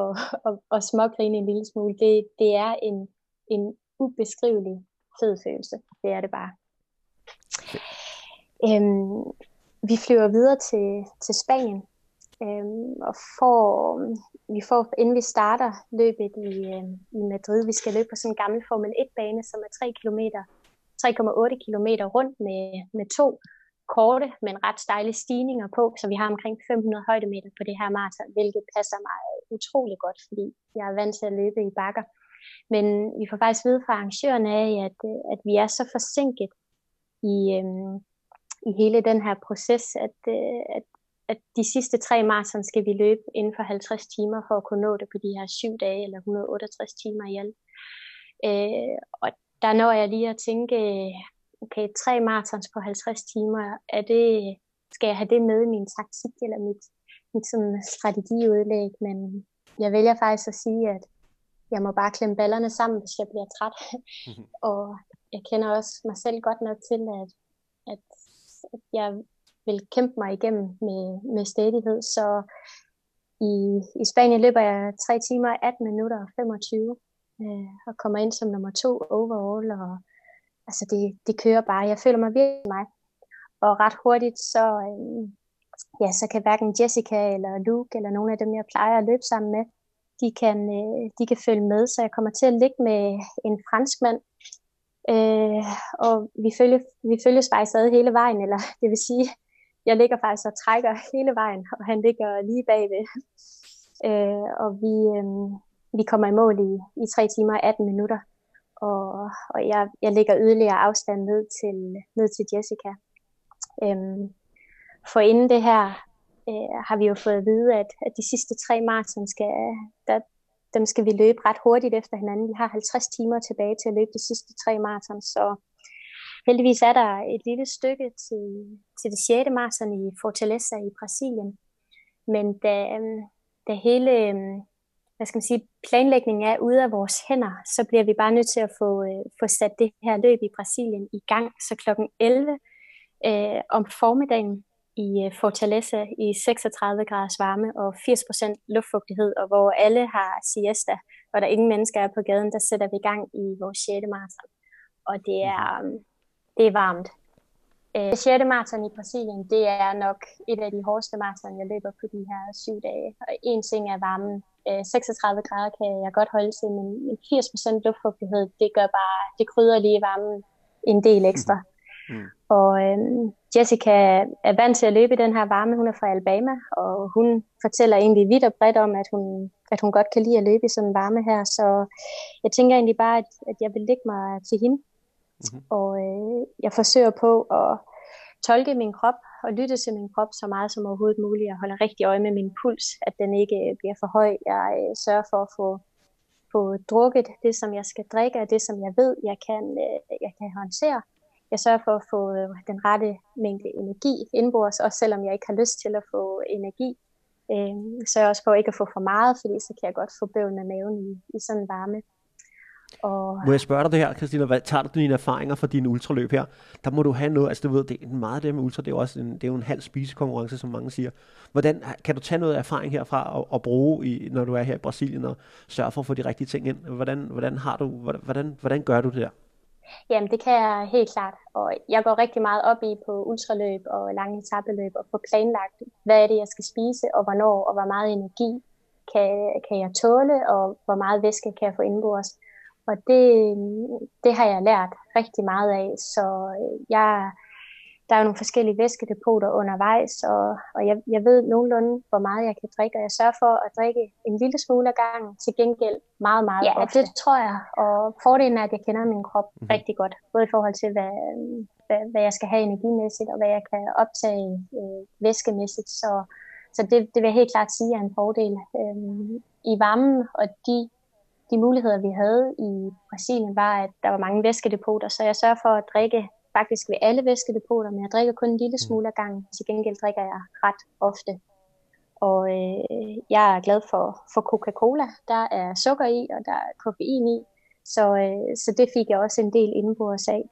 og, og, og smågrine en lille smule. Det, det er en, en ubeskrivelig fed følelse. Det er det bare. Øhm, vi flyver videre til, til Spanien, øhm, og får, vi får, inden vi starter løbet i, øhm, i Madrid, vi skal løbe på sådan en gammel Formel 1-bane, som er 3 km 3,8 km rundt med, med to korte, men ret stejle stigninger på, så vi har omkring 500 højdemeter på det her maraton, hvilket passer mig utrolig godt, fordi jeg er vant til at løbe i bakker. Men vi får faktisk vide fra arrangørerne af, at, øh, at vi er så forsinket i, øhm, i hele den her proces, at, øh, at, at de sidste tre maraton skal vi løbe inden for 50 timer for at kunne nå det på de her syv dage, eller 168 timer i alt. Øh, og der når jeg lige at tænke, okay, tre marathons på 50 timer, er det, skal jeg have det med i min taktik eller mit, mit sådan strategiudlæg, men jeg vælger faktisk at sige, at jeg må bare klemme ballerne sammen, hvis jeg bliver træt. Og jeg kender også mig selv godt nok til, at, at, at jeg vil kæmpe mig igennem med, med stedighed. Så i, i Spanien løber jeg 3 timer, 18 minutter og 25 øh, og kommer ind som nummer to overall, og altså det, det kører bare. Jeg føler mig virkelig mig. Og ret hurtigt, så, øh, ja, så kan hverken Jessica eller Luke, eller nogle af dem, jeg plejer at løbe sammen med, de kan, øh, de kan følge med, så jeg kommer til at ligge med en fransk mand, øh, og vi, følge, vi følges faktisk ad hele vejen, eller det vil sige, jeg ligger faktisk og trækker hele vejen, og han ligger lige bagved. Øh, og vi, øh, vi kommer i mål i, i 3 timer og 18 minutter, og, og jeg, jeg lægger yderligere afstand ned til, ned til Jessica. Øhm, for inden det her øh, har vi jo fået at vide, at, at de sidste tre maraton skal, der, dem skal vi løbe ret hurtigt efter hinanden. Vi har 50 timer tilbage til at løbe de sidste tre maraton, så heldigvis er der et lille stykke til, til det 6. maraton i Fortaleza i Brasilien. Men da, øhm, da hele øhm, hvad skal man sige, planlægningen er ude af vores hænder, så bliver vi bare nødt til at få, øh, få sat det her løb i Brasilien i gang. Så klokken 11 øh, om formiddagen i øh, Fortaleza i 36 graders varme og 80% luftfugtighed, og hvor alle har siesta, og der ingen mennesker er på gaden, der sætter vi i gang i vores 6. maraton. Og det er, mhm. det er varmt. Øh, 6. maraton i Brasilien, det er nok et af de hårdeste maraton, jeg løber på de her syv dage. Og en ting er varmen, 36 øh, grader kan jeg godt holde til, men 80% luftfugtighed, det gør bare, det krydder lige varmen en del ekstra. Mm. Mm. Og øhm, Jessica er vant til at løbe i den her varme, hun er fra Alabama, og hun fortæller egentlig vidt og bredt om, at hun, at hun godt kan lide at løbe i sådan en varme her, så jeg tænker egentlig bare, at, at jeg vil lægge mig til hende, mm-hmm. og øh, jeg forsøger på at tolke min krop og lytte til min krop så meget som overhovedet muligt. Jeg holder rigtig øje med min puls, at den ikke bliver for høj. Jeg øh, sørger for at få, få drukket det, som jeg skal drikke, og det, som jeg ved, jeg kan, øh, jeg kan håndtere. Jeg sørger for at få øh, den rette mængde energi indbords, også selvom jeg ikke har lyst til at få energi. Øh, sørger også for ikke at få for meget, fordi så kan jeg godt få bøvl maven i, i sådan en varme. Og... Må jeg spørge dig det her, Christina, hvad tager du dine erfaringer fra dine ultraløb her? Der må du have noget, altså du ved, det er meget det med ultra, det er jo også en, det er jo en halv spisekonkurrence, som mange siger. Hvordan, kan du tage noget erfaring herfra og, og bruge, i, når du er her i Brasilien, og sørge for at få de rigtige ting ind? Hvordan, hvordan, har du, hvordan, hvordan gør du det der? Jamen, det kan jeg helt klart. Og jeg går rigtig meget op i på ultraløb og lange etabeløb og få planlagt, hvad er det, jeg skal spise, og hvornår, og hvor meget energi kan, kan jeg tåle, og hvor meget væske kan jeg få indbords. Og det, det har jeg lært rigtig meget af, så øh, jeg, der er jo nogle forskellige væskedepoter undervejs, og, og jeg, jeg ved nogenlunde, hvor meget jeg kan drikke, og jeg sørger for at drikke en lille smule af gangen, til gengæld meget, meget Ja, ofte. det tror jeg, og fordelen er, at jeg kender min krop mm-hmm. rigtig godt, både i forhold til, hvad, hvad, hvad jeg skal have energimæssigt, og hvad jeg kan optage øh, væskemæssigt, så, så det, det vil jeg helt klart sige er en fordel. Øh, I varmen og de de muligheder, vi havde i Brasilien, var, at der var mange væskedepoter, så jeg sørger for at drikke faktisk ved alle væskedepoter, men jeg drikker kun en lille mm. smule af gangen. Til gengæld drikker jeg ret ofte. Og øh, jeg er glad for, for Coca-Cola. Der er sukker i, og der er koffein i. Så, øh, så det fik jeg også en del indenbords af.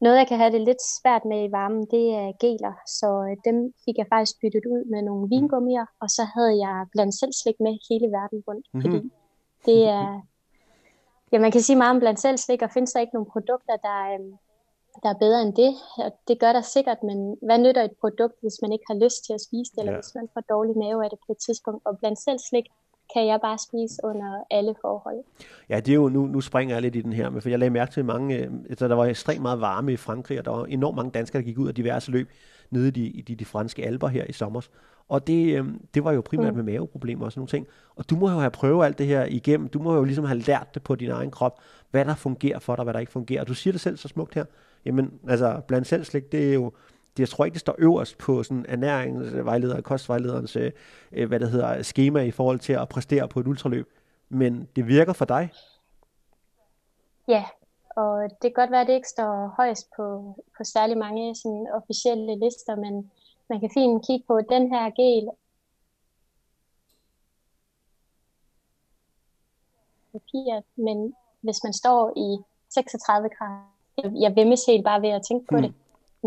noget, jeg kan have det lidt svært med i varmen, det er geler, så øh, dem fik jeg faktisk byttet ud med nogle vingummier, og så havde jeg blandt selv slik med hele verden rundt, mm-hmm. fordi det er, ja, man kan sige meget om blandt selv slik, og findes der ikke nogen produkter, der, øhm, der er bedre end det, og det gør der sikkert, men hvad nytter et produkt, hvis man ikke har lyst til at spise det, eller ja. hvis man får dårlig mave af det på et tidspunkt, og blandt selv slik kan jeg bare spise under alle forhold. Ja, det er jo, nu, nu springer jeg lidt i den her, for jeg lagde mærke til mange, øh, altså der var ekstremt meget varme i Frankrig, og der var enormt mange danskere, der gik ud af diverse løb nede i de, i de, de franske alber her i sommer. Og det, øh, det var jo primært mm. med maveproblemer og sådan nogle ting. Og du må jo have prøvet alt det her igennem. Du må jo ligesom have lært det på din egen krop, hvad der fungerer for dig, hvad der ikke fungerer. Og du siger det selv så smukt her. Jamen, altså, blandt selv slik, det er jo, det, jeg tror ikke, det står øverst på sådan ernæringsvejleder øh, og kostvejlederens øh, øh, hvad det hedder, schema i forhold til at præstere på et ultraløb. Men det virker for dig? Ja, og det kan godt være, at det ikke står højst på, på særlig mange sådan, officielle lister, men man kan fint kigge på den her gel. Papir, men hvis man står i 36 grader, jeg vemmes helt bare ved at tænke på mm. det,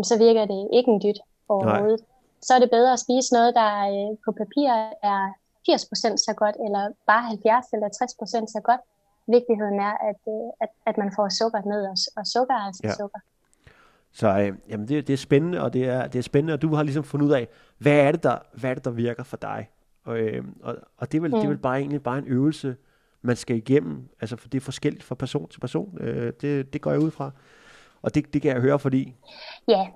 så virker det ikke en dyt overhovedet. Nej. Så er det bedre at spise noget, der øh, på papir er 80% så godt, eller bare 70 eller 60% så godt. Vigtigheden er, at, øh, at, at man får sukker med, og, og sukker er altså ja. sukker. Så øh, jamen det, det er spændende, og det er, det er spændende, og du har ligesom fundet ud af, hvad er det, der, hvad er det, der virker for dig? Og, øh, og, og det, er vel, mm. det er vel bare egentlig bare en øvelse, man skal igennem, altså for det er forskelligt fra person til person, øh, det, det går jeg ud fra. Og det, det kan jeg høre, fordi... Ja.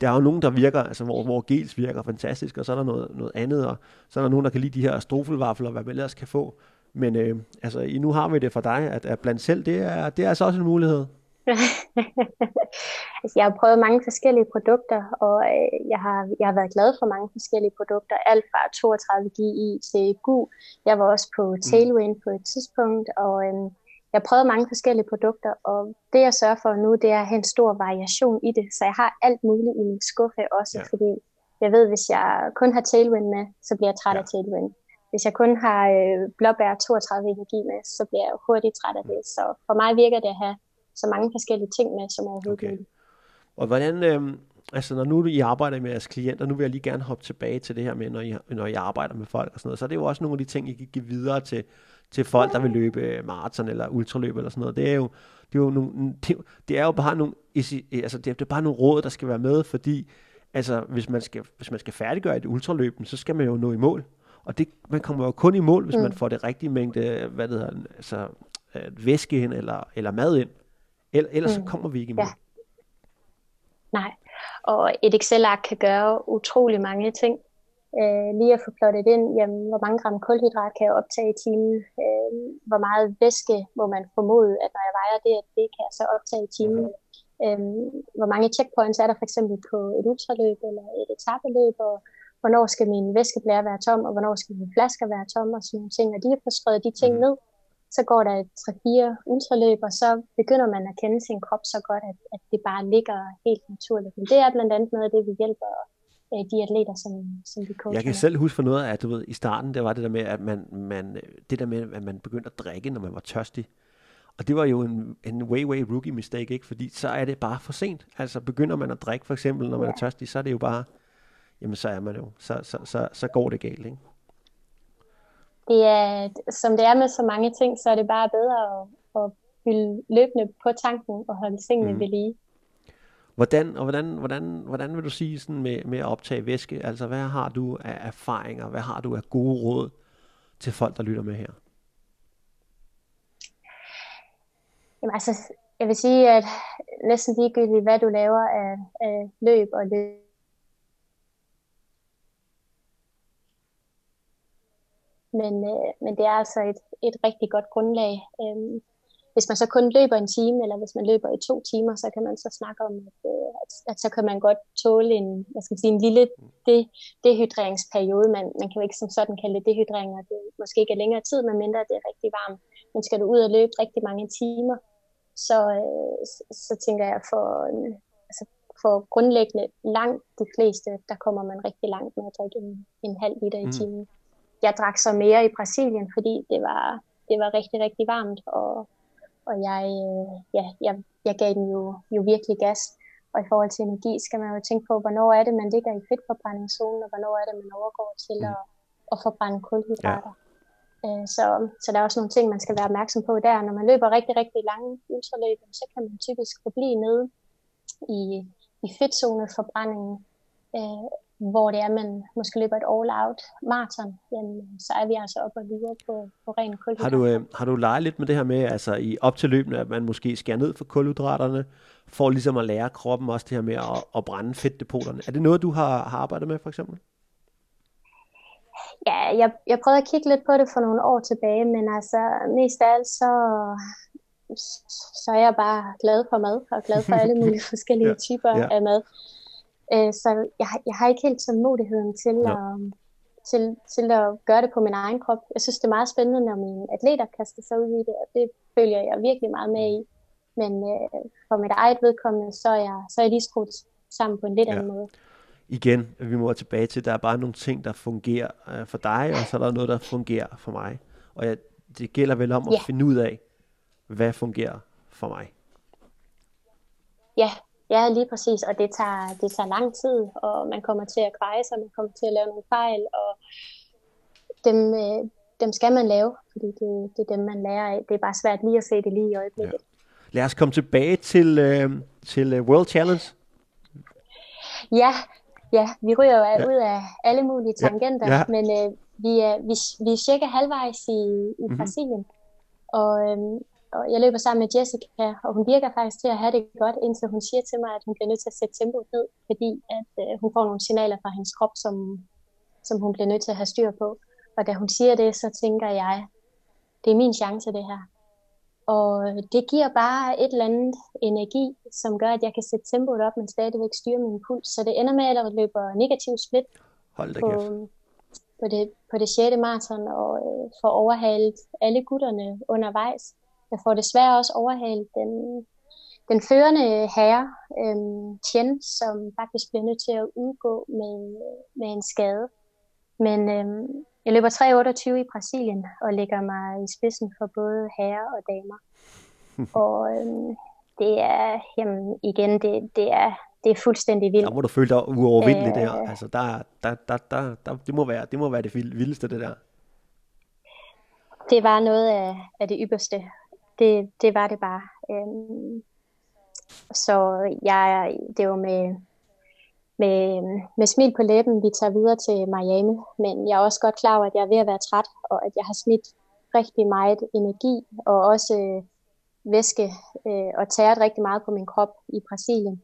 Der er jo nogen, der virker, altså hvor, hvor gels virker fantastisk, og så er der noget, noget andet, og så er der nogen, der kan lide de her strofelvafler, hvad man ellers kan få. Men øh, altså, nu har vi det for dig, at, at blandt selv, det er, det er altså også en mulighed. altså, jeg har prøvet mange forskellige produkter, og øh, jeg, har, jeg har været glad for mange forskellige produkter. Alt fra 32 GI til GU. Jeg var også på mm. Tailwind på et tidspunkt, og øh, jeg prøvet mange forskellige produkter, og det jeg sørger for nu, det er at have en stor variation i det, så jeg har alt muligt i min skuffe også, ja. fordi jeg ved, hvis jeg kun har Tailwind med, så bliver jeg træt ja. af Tailwind. Hvis jeg kun har øh, blåbær 32 energi med, så bliver jeg hurtigt træt af det. Så for mig virker det at have så mange forskellige ting med, som overhovedet okay. Og hvordan, øh, altså når nu I arbejder med jeres klienter, nu vil jeg lige gerne hoppe tilbage til det her med, når I, når I arbejder med folk og sådan noget, så er det jo også nogle af de ting, I kan give videre til, til folk, der vil løbe maraton eller ultraløb eller sådan noget. Det er jo, det er jo, nogle, det, det er jo bare nogle, altså det er bare nogle råd, der skal være med, fordi altså, hvis, man skal, hvis man skal færdiggøre et ultraløb, så skal man jo nå i mål. Og det, man kommer jo kun i mål, hvis mm. man får det rigtige mængde, hvad det hedder, altså, øh, væske ind eller, eller mad ind. Ellers mm. så kommer vi ikke i mål. Ja. Nej, og et Excel-ark kan gøre utrolig mange ting øh, lige at få plottet ind, jamen, hvor mange gram kulhydrat kan jeg optage i timen, øh, hvor meget væske må man formode, at når jeg vejer det, at det kan jeg så optage i timen. Øh, hvor mange checkpoints er der for eksempel på et ultraløb eller et etabeløb, og hvornår skal min væskeblære være tom, og hvornår skal mine flasker være tom, og sådan nogle ting. Og de har fået skrevet de ting mhm. ned, så går der 3-4 ultraløb, og så begynder man at kende sin krop så godt, at, at det bare ligger helt naturligt. Men det er blandt andet noget af det, vi hjælper øh, de atleter, som, som vi coacher. Jeg kan selv huske for noget af, at du ved, i starten, det var det der med, at man, man, det der med, at man begyndte at drikke, når man var tørstig. Og det var jo en, en way, way rookie mistake, ikke? Fordi så er det bare for sent. Altså begynder man at drikke, for eksempel, når man ja. er tørstig, så er det jo bare, jamen så er man jo, så, så, så, så går det galt, ikke? Det er, som det er med så mange ting, så er det bare bedre at, at fylde løbende på tanken og holde tingene mm. ved lige. Hvordan, og hvordan, hvordan, hvordan vil du sige sådan med, med at optage væske? Altså, hvad har du af erfaringer? Hvad har du af gode råd til folk, der lytter med her? Jamen, altså, jeg vil sige, at næsten ligegyldigt, hvad du laver af, af løb og løb, men, øh, men det er altså et, et rigtig godt grundlag. Øhm, hvis man så kun løber en time, eller hvis man løber i to timer, så kan man så snakke om, at, øh, at, at så kan man godt tåle en, hvad skal man sige, en lille de, dehydreringsperiode. Man, man kan jo ikke som sådan kalde det dehydrering, og det måske ikke er længere tid, medmindre det er rigtig varmt. Men skal du ud og løbe rigtig mange timer, så, øh, så, så tænker jeg for, altså for grundlæggende langt de fleste, der kommer man rigtig langt med at drikke en, en halv liter i mm. Jeg drak så mere i Brasilien, fordi det var, det var rigtig, rigtig varmt, og og jeg, øh, ja, jeg, jeg gav den jo, jo virkelig gas. Og i forhold til energi skal man jo tænke på, hvornår er det, man ligger i fedtforbrændingszonen, og hvornår er det, man overgår til mm. at, at forbrænde kulhydrater. Ja. Øh, så, så der er også nogle ting, man skal være opmærksom på der. Når man løber rigtig, rigtig lange ultraløb, så kan man typisk forblive nede i, i fedtzoneforbrændingen, øh, hvor det er, man måske løber et all-out maraton, jamen, så er vi altså oppe og videre på, på ren kulhydrat. Har du, øh, har du leget lidt med det her med, altså i op til løbende, at man måske skærer ned for kulhydraterne, for ligesom at lære kroppen også det her med at, at brænde fedtdepoterne? Er det noget, du har, har arbejdet med, for eksempel? Ja, jeg, jeg prøvede at kigge lidt på det for nogle år tilbage, men altså mest af alt så, så er jeg bare glad for mad, og glad for alle mulige forskellige ja, typer ja. af mad. Øh, så jeg, jeg har ikke helt tålmodigheden til, ja. at, til, til at gøre det på min egen krop. Jeg synes, det er meget spændende, når mine atleter kaster sig ud i det, og det følger jeg virkelig meget med i. Men øh, for mit eget vedkommende, så er jeg, så er jeg lige skruet sammen på en lidt ja. anden måde. Igen, vi må tilbage til, at der er bare nogle ting, der fungerer øh, for dig, og så er der noget, der fungerer for mig. Og jeg, det gælder vel om at ja. finde ud af, hvad fungerer for mig. Ja, Ja, lige præcis, og det tager, det tager lang tid, og man kommer til at kveje sig, man kommer til at lave nogle fejl, og dem, øh, dem skal man lave, fordi det, det er dem, man lærer af. Det er bare svært lige at se det lige i øjeblikket. Ja. Lad os komme tilbage til, øh, til øh, World Challenge. Ja, ja, vi ryger jo ja. ud af alle mulige tangenter, ja. Ja. men øh, vi, er, vi, vi er cirka halvvejs i, i mm-hmm. Brasilien, og øhm, og jeg løber sammen med Jessica, og hun virker faktisk til at have det godt, indtil hun siger til mig, at hun bliver nødt til at sætte tempoet ned, fordi at øh, hun får nogle signaler fra hendes krop, som, som hun bliver nødt til at have styr på. Og da hun siger det, så tænker jeg, det er min chance det her. Og det giver bare et eller andet energi, som gør, at jeg kan sætte tempoet op, men stadigvæk styre min puls. Så det ender med, at jeg løber negativ split Hold på, på, det, på det 6. maraton, og øh, får overhalet alle gutterne undervejs. Jeg får desværre også overhalet den, den førende herre, øhm, Tien, som faktisk bliver nødt til at udgå med, med en skade. Men øhm, jeg løber 3.28 i Brasilien og lægger mig i spidsen for både herrer og damer. og øhm, det er, jamen, igen, det, det er, det er fuldstændig vildt. Der må du føle dig uovervindelig øh, der. Altså, der, der, der, der, der, det, må være, det må være det vildeste, det der. Det var noget af, af det ypperste, det, det var det bare. Øhm, så jeg, det var med, med, med smil på læben, vi tager videre til Miami, men jeg er også godt klar over, at jeg er ved at være træt, og at jeg har smidt rigtig meget energi, og også øh, væske, øh, og tæret rigtig meget på min krop i Brasilien.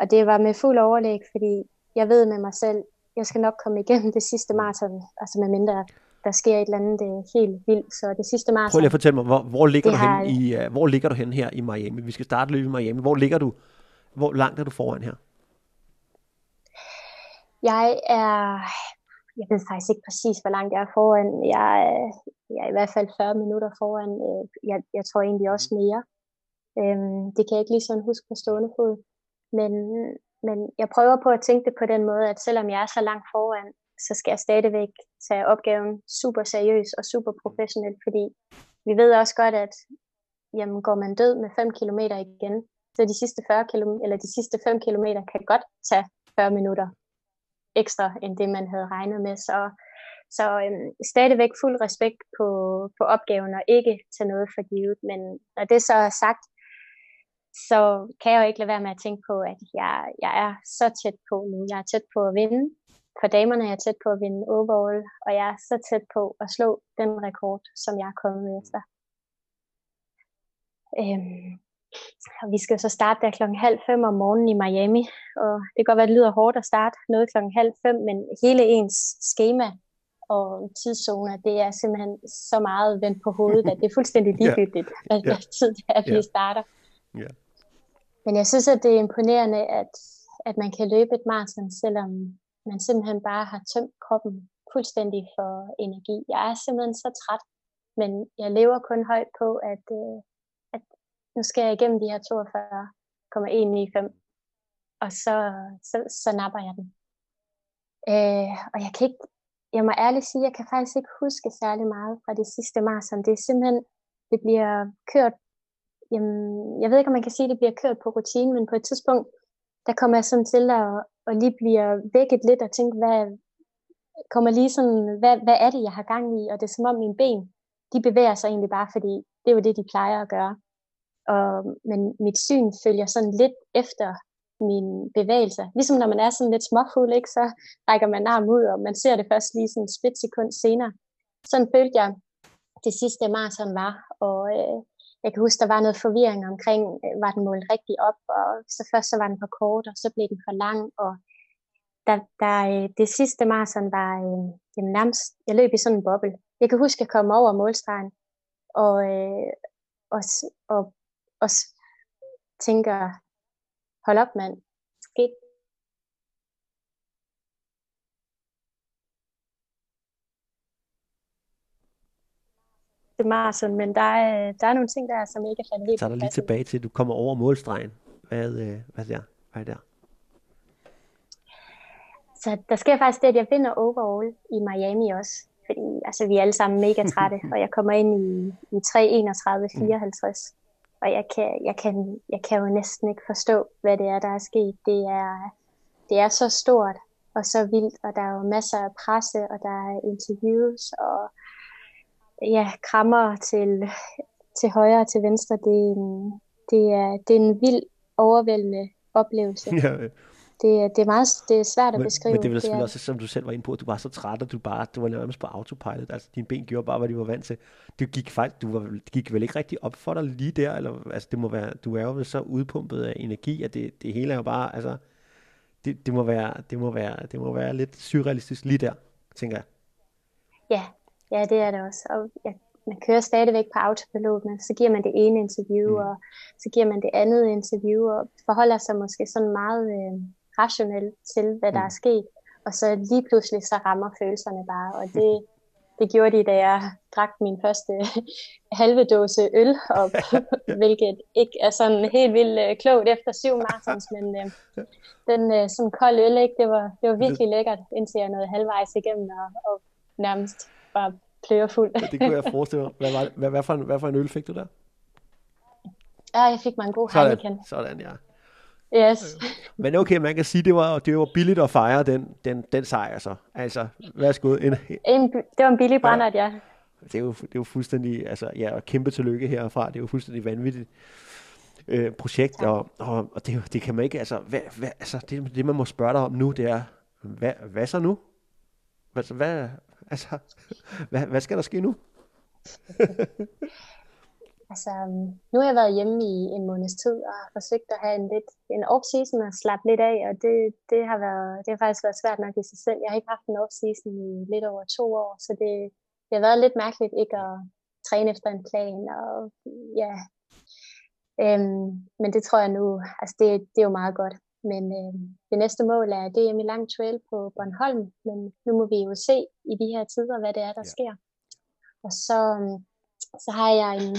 Og det var med fuld overlæg, fordi jeg ved med mig selv, jeg skal nok komme igennem det sidste maraton, altså med mindre der sker et eller andet det er helt vildt. Så det sidste maraton... Prøv lige at fortælle mig, hvor, hvor, ligger du har... hen i, uh, hvor ligger du hen her i Miami? Vi skal starte løbet i Miami. Hvor ligger du? Hvor langt er du foran her? Jeg er... Jeg ved faktisk ikke præcis, hvor langt jeg er foran. Jeg er, jeg er i hvert fald 40 minutter foran. Øh, jeg, jeg tror egentlig også mere. Øhm, det kan jeg ikke lige sådan huske på stående fod. Men, men jeg prøver på at tænke det på den måde, at selvom jeg er så langt foran, så skal jeg stadigvæk tage opgaven super seriøs og super professionelt, fordi vi ved også godt, at jamen, går man død med 5 km igen, så de sidste 40 km, eller de sidste 5 km kan godt tage 40 minutter ekstra, end det man havde regnet med. Så, så øhm, stadigvæk fuld respekt på, på opgaven og ikke tage noget for givet. Men når det så er sagt, så kan jeg jo ikke lade være med at tænke på, at jeg, jeg er så tæt på nu. Jeg er tæt på at vinde for damerne er jeg tæt på at vinde overall, og jeg er så tæt på at slå den rekord, som jeg er kommet efter. Øhm, og vi skal så starte der klokken halv fem om morgenen i Miami, og det kan godt være, at det lyder hårdt at starte noget klokken halv fem, men hele ens schema og tidszoner, det er simpelthen så meget vendt på hovedet, at det er fuldstændig ligegyldigt, yeah. hvad yeah. tid det er, vi yeah. starter. Yeah. Men jeg synes, at det er imponerende, at, at man kan løbe et maraton, selvom man simpelthen bare har tømt kroppen fuldstændig for energi. Jeg er simpelthen så træt, men jeg lever kun højt på, at, øh, at nu skal jeg igennem de her 42,195, og så, så, så napper jeg den. Øh, og jeg kan ikke, jeg må ærligt sige, jeg kan faktisk ikke huske særlig meget fra det sidste maraton. Det er simpelthen, det bliver kørt jamen, jeg ved ikke, om man kan sige, at det bliver kørt på rutine, men på et tidspunkt, der kommer jeg sådan til at, at lige bliver vækket lidt og tænke, hvad, kommer lige sådan, hvad, hvad er det, jeg har gang i? Og det er som om mine ben, de bevæger sig egentlig bare, fordi det er jo det, de plejer at gøre. Og, men mit syn følger sådan lidt efter mine bevægelser. Ligesom når man er sådan lidt småfuld, ikke, så rækker man arm ud, og man ser det først lige sådan et splitsekund senere. Sådan følte jeg det sidste maraton var, og øh, jeg kan huske, der var noget forvirring omkring, øh, var den målt rigtig op, og så først så var den for kort, og så blev den for lang, og der, der, øh, det sidste maraton var øh, jamen nærmest, jeg løb i sådan en boble. Jeg kan huske, at jeg kom over målstregen, og, øh, og, og, og tænker, hold op mand, skete det maraton, men der er, der er nogle ting der, som ikke er faldet helt Så er der lige tilbage til, at du kommer over målstregen. Hvad, øh, hvad, der? hvad er der? Så der sker faktisk det, at jeg vinder overall i Miami også. Fordi altså, vi er alle sammen mega trætte, og jeg kommer ind i, i 3.31.54. Og jeg kan, jeg, kan, jeg kan jo næsten ikke forstå, hvad det er, der er sket. Det er, det er så stort og så vildt, og der er jo masser af presse, og der er interviews, og ja, krammer til, til højre og til venstre. Det er det er, det er en vild, overvældende oplevelse. Ja, det, det, er meget det er svært at men, beskrive. Men det er vel selvfølgelig det også, som du selv var inde på, at du var så træt, at du bare, du var nærmest på autopilot. Altså, dine ben gjorde bare, hvad de var vant til. Det gik faktisk, du var, det gik vel ikke rigtig op for dig lige der, eller, altså, det må være, du er jo så udpumpet af energi, at det, det hele er jo bare, altså, det, det, må være, det, må være, det må være lidt surrealistisk lige der, tænker jeg. Ja, ja det er det også. Og jeg man kører stadigvæk på autopilot, men så giver man det ene interview, mm. og så giver man det andet interview, og forholder sig måske sådan meget øh, rationelt til, hvad mm. der er sket. Og så lige pludselig så rammer følelserne bare, og det, det gjorde de, da jeg drak min første halve dåse øl op, hvilket ikke er sådan helt vildt øh, klogt efter syv marathons, men øh, den øh, sådan kold øl, ikke, det, var, det var virkelig lækkert, indtil jeg nåede halvvejs igennem og, og nærmest bare plørefuld. ja, det kunne jeg forestille mig. Hvad, var, hvad, hvad, for en, hvad for en øl fik du der? Ja, jeg fik mig en god sådan, Heineken. Sådan, ja. Yes. Men okay, man kan sige, det var, det var billigt at fejre den, den, den sejr så. Altså, værsgo. En, en, det var en billig brændert, ja. ja. Det er, jo, det er jo fuldstændig, altså, ja, kæmpe tillykke herfra. Det er jo fuldstændig vanvittigt øh, projekt, og, og, og det, det kan man ikke, altså, hvad, hvad, altså det, det man må spørge dig om nu, det er, hvad, hvad så nu? Altså, hvad, Altså, hvad, hvad skal der ske nu? altså, øhm, nu har jeg været hjemme i en måneds tid og har forsøgt at have en lidt en off-season og slappe lidt af, og det, det, har været, det har faktisk været svært nok i sig selv. Jeg har ikke haft en off-season i lidt over to år, så det, det har været lidt mærkeligt ikke at træne efter en plan, og ja, øhm, men det tror jeg nu, altså det, det er jo meget godt. Men øh, det næste mål er DM i lang trail på Bornholm, men nu må vi jo se i de her tider, hvad det er, der ja. sker. Og så, så har jeg en,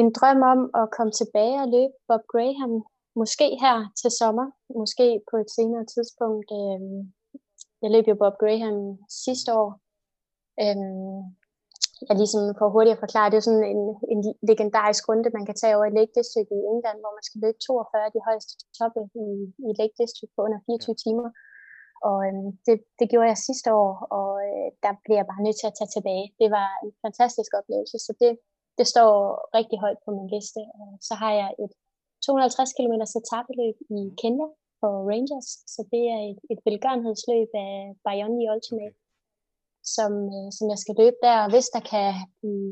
en drøm om at komme tilbage og løbe Bob Graham, måske her til sommer, måske på et senere tidspunkt. Øh, jeg løb jo Bob Graham sidste år, øh, jeg ligesom for hurtigt at forklare, det er sådan en, en legendarisk runde, man kan tage over i Lake District i England, hvor man skal løbe 42 af de højeste toppe i, i Lake District på under 24 timer. Og øhm, det, det gjorde jeg sidste år, og øh, der bliver jeg bare nødt til at tage tilbage. Det var en fantastisk oplevelse, så det, det står rigtig højt på min liste. Og så har jeg et 250 km etabeløb i Kenya på Rangers, så det er et, et velgørenhedsløb af Bayonne Ultimate som, øh, som jeg skal løbe der. Og hvis der kan blive,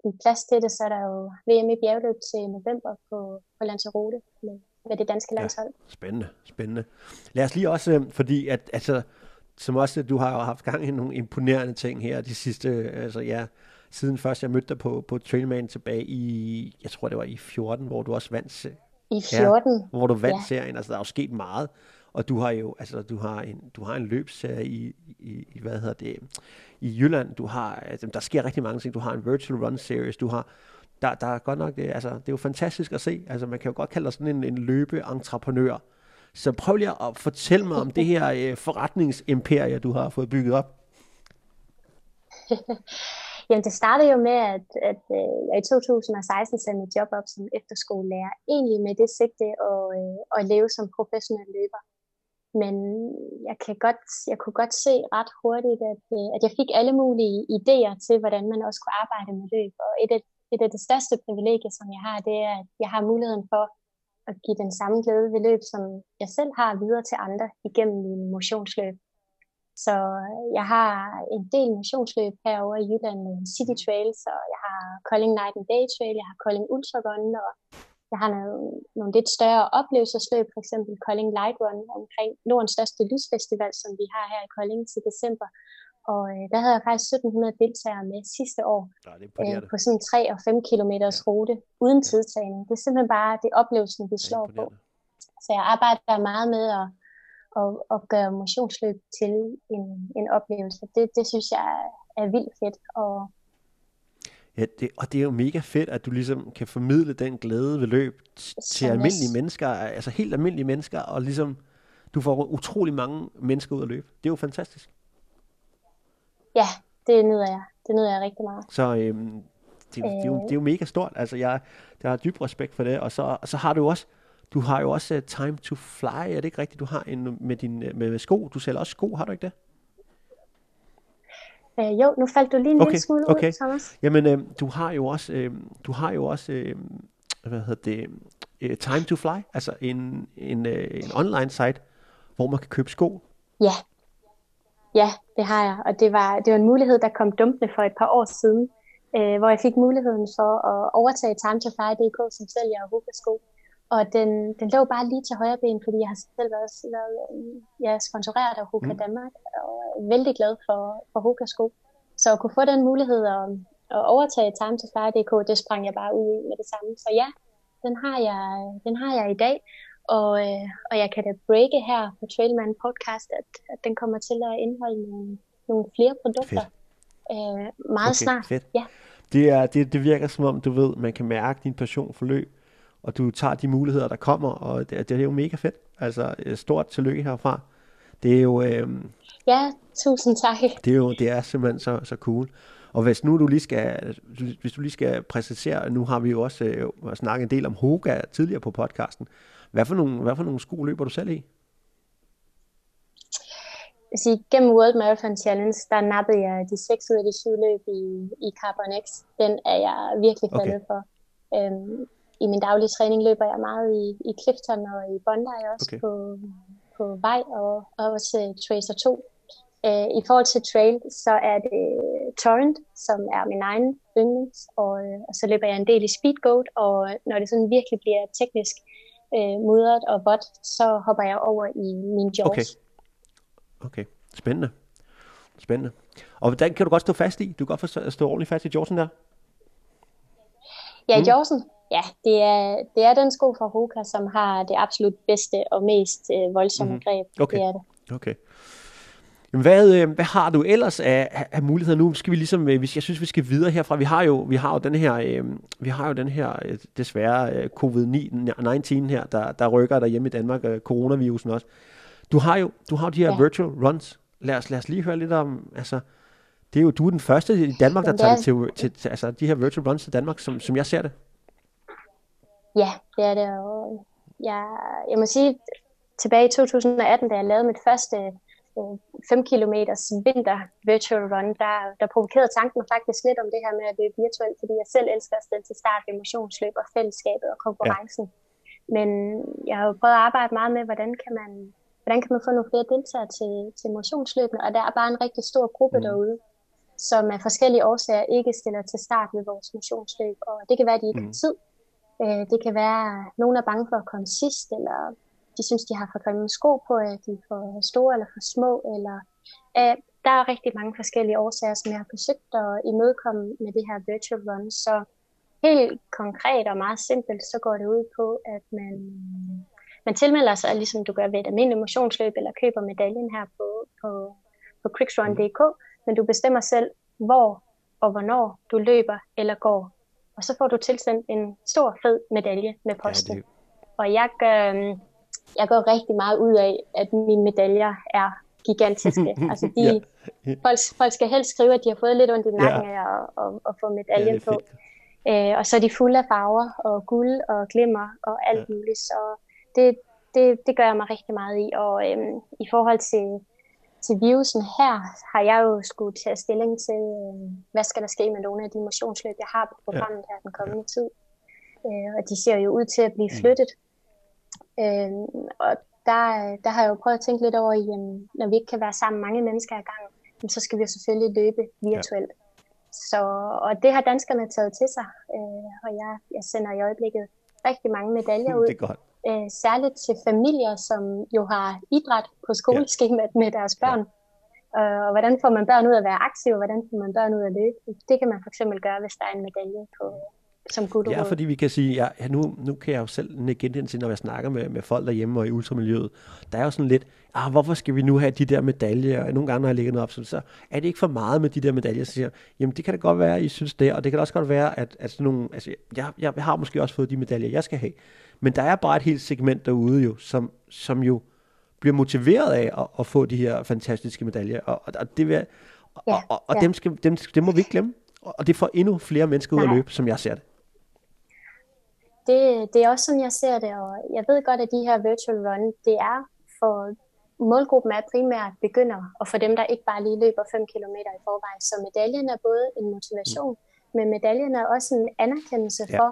blive plads til det, så er der jo VM i bjergløb til november på, på Lanzarote med, med det danske landshold. Ja, spændende, spændende. Lad os lige også, øh, fordi at, altså, som også, du har jo haft gang i nogle imponerende ting her de sidste, altså ja, siden først jeg mødte dig på, på Trailman tilbage i, jeg tror det var i 14, hvor du også vandt i 14. Ja, hvor du vandt ja. serien. Altså, der er jo sket meget. Og du har jo, altså, du har en, du har en løbsserie i, i, i, hvad hedder det, i Jylland. Du har, altså, der sker rigtig mange ting. Du har en virtual run series. Du har, der, der er godt nok, det, altså, det er jo fantastisk at se. Altså, man kan jo godt kalde dig sådan en, en løbeentreprenør. Så prøv lige at fortælle mig om det her øh, forretningsimperie, du har fået bygget op. Jamen, det startede jo med, at, at øh, jeg i 2016 sendte mit job op som efterskolelærer, egentlig med det sigte at, øh, at leve som professionel løber. Men jeg, kan godt, jeg kunne godt se ret hurtigt, at, øh, at jeg fik alle mulige idéer til, hvordan man også kunne arbejde med løb. Og et af, et af de største privilegier, som jeg har, det er, at jeg har muligheden for at give den samme glæde ved løb, som jeg selv har videre til andre igennem min motionsløb. Så jeg har en del motionsløb herovre i Jylland med City Trails, og jeg har Kolding Night and Day Trail, jeg har Kolding Ultra Run, og jeg har nogle, nogle lidt større oplevelsesløb, for eksempel Kolding Light Run omkring Nordens største lysfestival, som vi har her i Kolding til december. Og øh, der havde jeg faktisk 1700 deltagere med sidste år ja, det øh, på sådan 3 og 5 kilometers ja. rute uden tidstagning. Det er simpelthen bare det oplevelsen, vi slår på. Så jeg arbejder meget med at, at, at gøre motionsløb til en, en oplevelse. Det, det synes jeg er vildt fedt. Og, Ja, det, og det er jo mega fedt, at du ligesom kan formidle den glæde ved løb til almindelige mennesker, altså helt almindelige mennesker, og ligesom du får utrolig mange mennesker ud at løbe. Det er jo fantastisk. Ja, det nyder jeg. Det nyder jeg rigtig meget. Så øhm, det, øh. det, er jo, det er jo mega stort. Altså, jeg, jeg har dyb respekt for det. Og så, så har du også, du har jo også uh, Time to Fly, er det ikke rigtigt? Du har en med, din, med, med sko. Du sælger også sko, har du ikke det? Øh, jo, nu faldt du lige en okay, lille smule okay. ud, Thomas. Jamen, øh, du har jo også, øh, du har jo også, øh, hvad hedder det, øh, Time to Fly, altså en, en, øh, en online site, hvor man kan købe sko. Ja, ja, det har jeg, og det var, det var en mulighed, der kom dumpende for et par år siden, øh, hvor jeg fik muligheden for at overtage Time to Fly.dk, som sælger hookah-sko. Og den, den lå bare lige til højre ben, fordi jeg har selv været, været jeg er sponsoreret af Hoka mm. Danmark, og er vældig glad for, for Hoka sko. Så at kunne få den mulighed at, at overtage Time to Fly.dk, det sprang jeg bare ud i med det samme. Så ja, den har jeg, den har jeg i dag. Og, øh, og jeg kan da breake her på Trailman Podcast, at, at den kommer til at indeholde nogle, nogle flere produkter øh, meget okay, snart. Fedt. Ja. Det, er, det, det virker som om, du ved, man kan mærke din passion for løb og du tager de muligheder, der kommer, og det, det er jo mega fedt. Altså, stort tillykke herfra. Det er jo... Øh, ja, tusind tak. Det er jo det er simpelthen så, så cool. Og hvis nu du lige skal, hvis du lige skal præcisere, nu har vi jo også øh, snakket en del om Hoga tidligere på podcasten. Hvad for nogle, hvad for nogle sko løber du selv i? sige, gennem World Marathon Challenge, der nappede jeg de 6 ud af de 7 løb i, i Carbon X. Den er jeg virkelig faldet okay. for. Øhm, i min daglige træning løber jeg meget i, i Clifton og i Bondi også okay. på, på vej og, og også uh, Tracer 2. Uh, øh, I forhold til trail, så er det Torrent, som er min egen yndlings, og, og så løber jeg en del i Speedgoat, og når det sådan virkelig bliver teknisk uh, mudret og vådt, så hopper jeg over i min Jaws. Okay, okay. spændende. Spændende. Og hvordan kan du godt stå fast i? Du kan godt stå ordentligt fast i Jawsen der? Ja, mm. Jawsen, Ja, det er, det er den sko fra Hoka, som har det absolut bedste og mest øh, voldsomme mm-hmm. greb. Okay. Det er det. Okay. Hvad, øh, hvad har du ellers af, af muligheder nu? Skal vi ligesom, øh, hvis jeg synes, vi skal videre herfra. Vi har jo, vi har jo den her, øh, vi har jo den her desværre øh, covid-19 her, der, der rykker der hjemme i Danmark, coronavirusen også. Du har jo, du har jo de her ja. virtual runs. Lad os, lad os lige høre lidt om, altså, det er jo, du er den første i Danmark, der tager det til, til, til, altså de her virtual runs til Danmark, som, som jeg ser det. Ja, det er det. Og jeg, jeg må sige, tilbage i 2018, da jeg lavede mit første 5 øh, km vinter virtual run, der, der provokerede tanken faktisk lidt om det her med at løbe virtuelt, fordi jeg selv elsker at stille til start ved motionsløb og fællesskabet og konkurrencen. Ja. Men jeg har jo prøvet at arbejde meget med, hvordan kan man, hvordan kan man få nogle flere deltagere til, til motionsløbene, og der er bare en rigtig stor gruppe mm. derude, som af forskellige årsager ikke stiller til start ved vores motionsløb, og det kan være, at de ikke mm. har tid, Øh, det kan være, at nogen er bange for at komme sidst, eller de synes, de har for grimme sko på, at de er for store eller for små. Eller, øh, der er rigtig mange forskellige årsager, som jeg har forsøgt at imødekomme med det her virtual run. Så helt konkret og meget simpelt, så går det ud på, at man, man tilmelder sig, ligesom du gør ved et almindeligt motionsløb, eller køber medaljen her på, på, på quicksrun.dk, men du bestemmer selv, hvor og hvornår du løber eller går og så får du tilsendt en stor fed medalje med posten. Ja, det... Og jeg gør, øhm, jeg går rigtig meget ud af, at mine medaljer er gigantiske. altså de, ja. folk, folk skal helst skrive, at de har fået lidt ondt i nakken ja. af at, at, at få medaljen ja, på. Øh, og så er de fulde af farver og guld og glimmer og alt ja. muligt. Så det, det, det gør jeg mig rigtig meget i. Og øhm, i forhold til, til virusen her, har jeg jo skulle tage stilling til, øhm, hvad skal der ske med nogle af de motionsløb, jeg har på programmet her den kommende tid. Øh, og de ser jo ud til at blive mm. flyttet. Mm. Øh, og der, der har jeg jo prøvet at tænke lidt over, jamen, når vi ikke kan være sammen mange mennesker ad gangen, så skal vi selvfølgelig løbe virtuelt. Ja. Så, og det har danskerne taget til sig, øh, og jeg, jeg sender i øjeblikket rigtig mange medaljer ud. Det er godt. Øh, særligt til familier, som jo har idræt på skoleskemaet med deres børn. Ja. Øh, og hvordan får man børn ud at være aktive, og hvordan får man børn ud at løbe? Det kan man for eksempel gøre, hvis der er en medalje på, som Gulerod. Ja, fordi vi kan sige, ja, nu, nu kan jeg jo selv igen til, når jeg snakker med, med folk derhjemme og i ultramiljøet, der er jo sådan lidt, ah, hvorfor skal vi nu have de der medaljer? Og nogle gange, når jeg lægger noget op, så, så er det ikke for meget med de der medaljer. Så siger jamen det kan da godt være, I synes det, og det kan også godt være, at, at sådan nogle, altså, jeg, jeg har måske også fået de medaljer, jeg skal have. Men der er bare et helt segment derude jo, som, som jo bliver motiveret af at, at få de her fantastiske medaljer, og, og det vil, og, ja, og, og ja. dem, skal, dem, dem må vi ikke glemme. Og det får endnu flere mennesker ud at løbe, som jeg ser det det, det er også sådan, jeg ser det, og jeg ved godt, at de her virtual run, det er for målgruppen er primært begynder, og for dem, der ikke bare lige løber 5 km i forvejen. Så medaljen er både en motivation, mm. men medaljen er også en anerkendelse ja. for,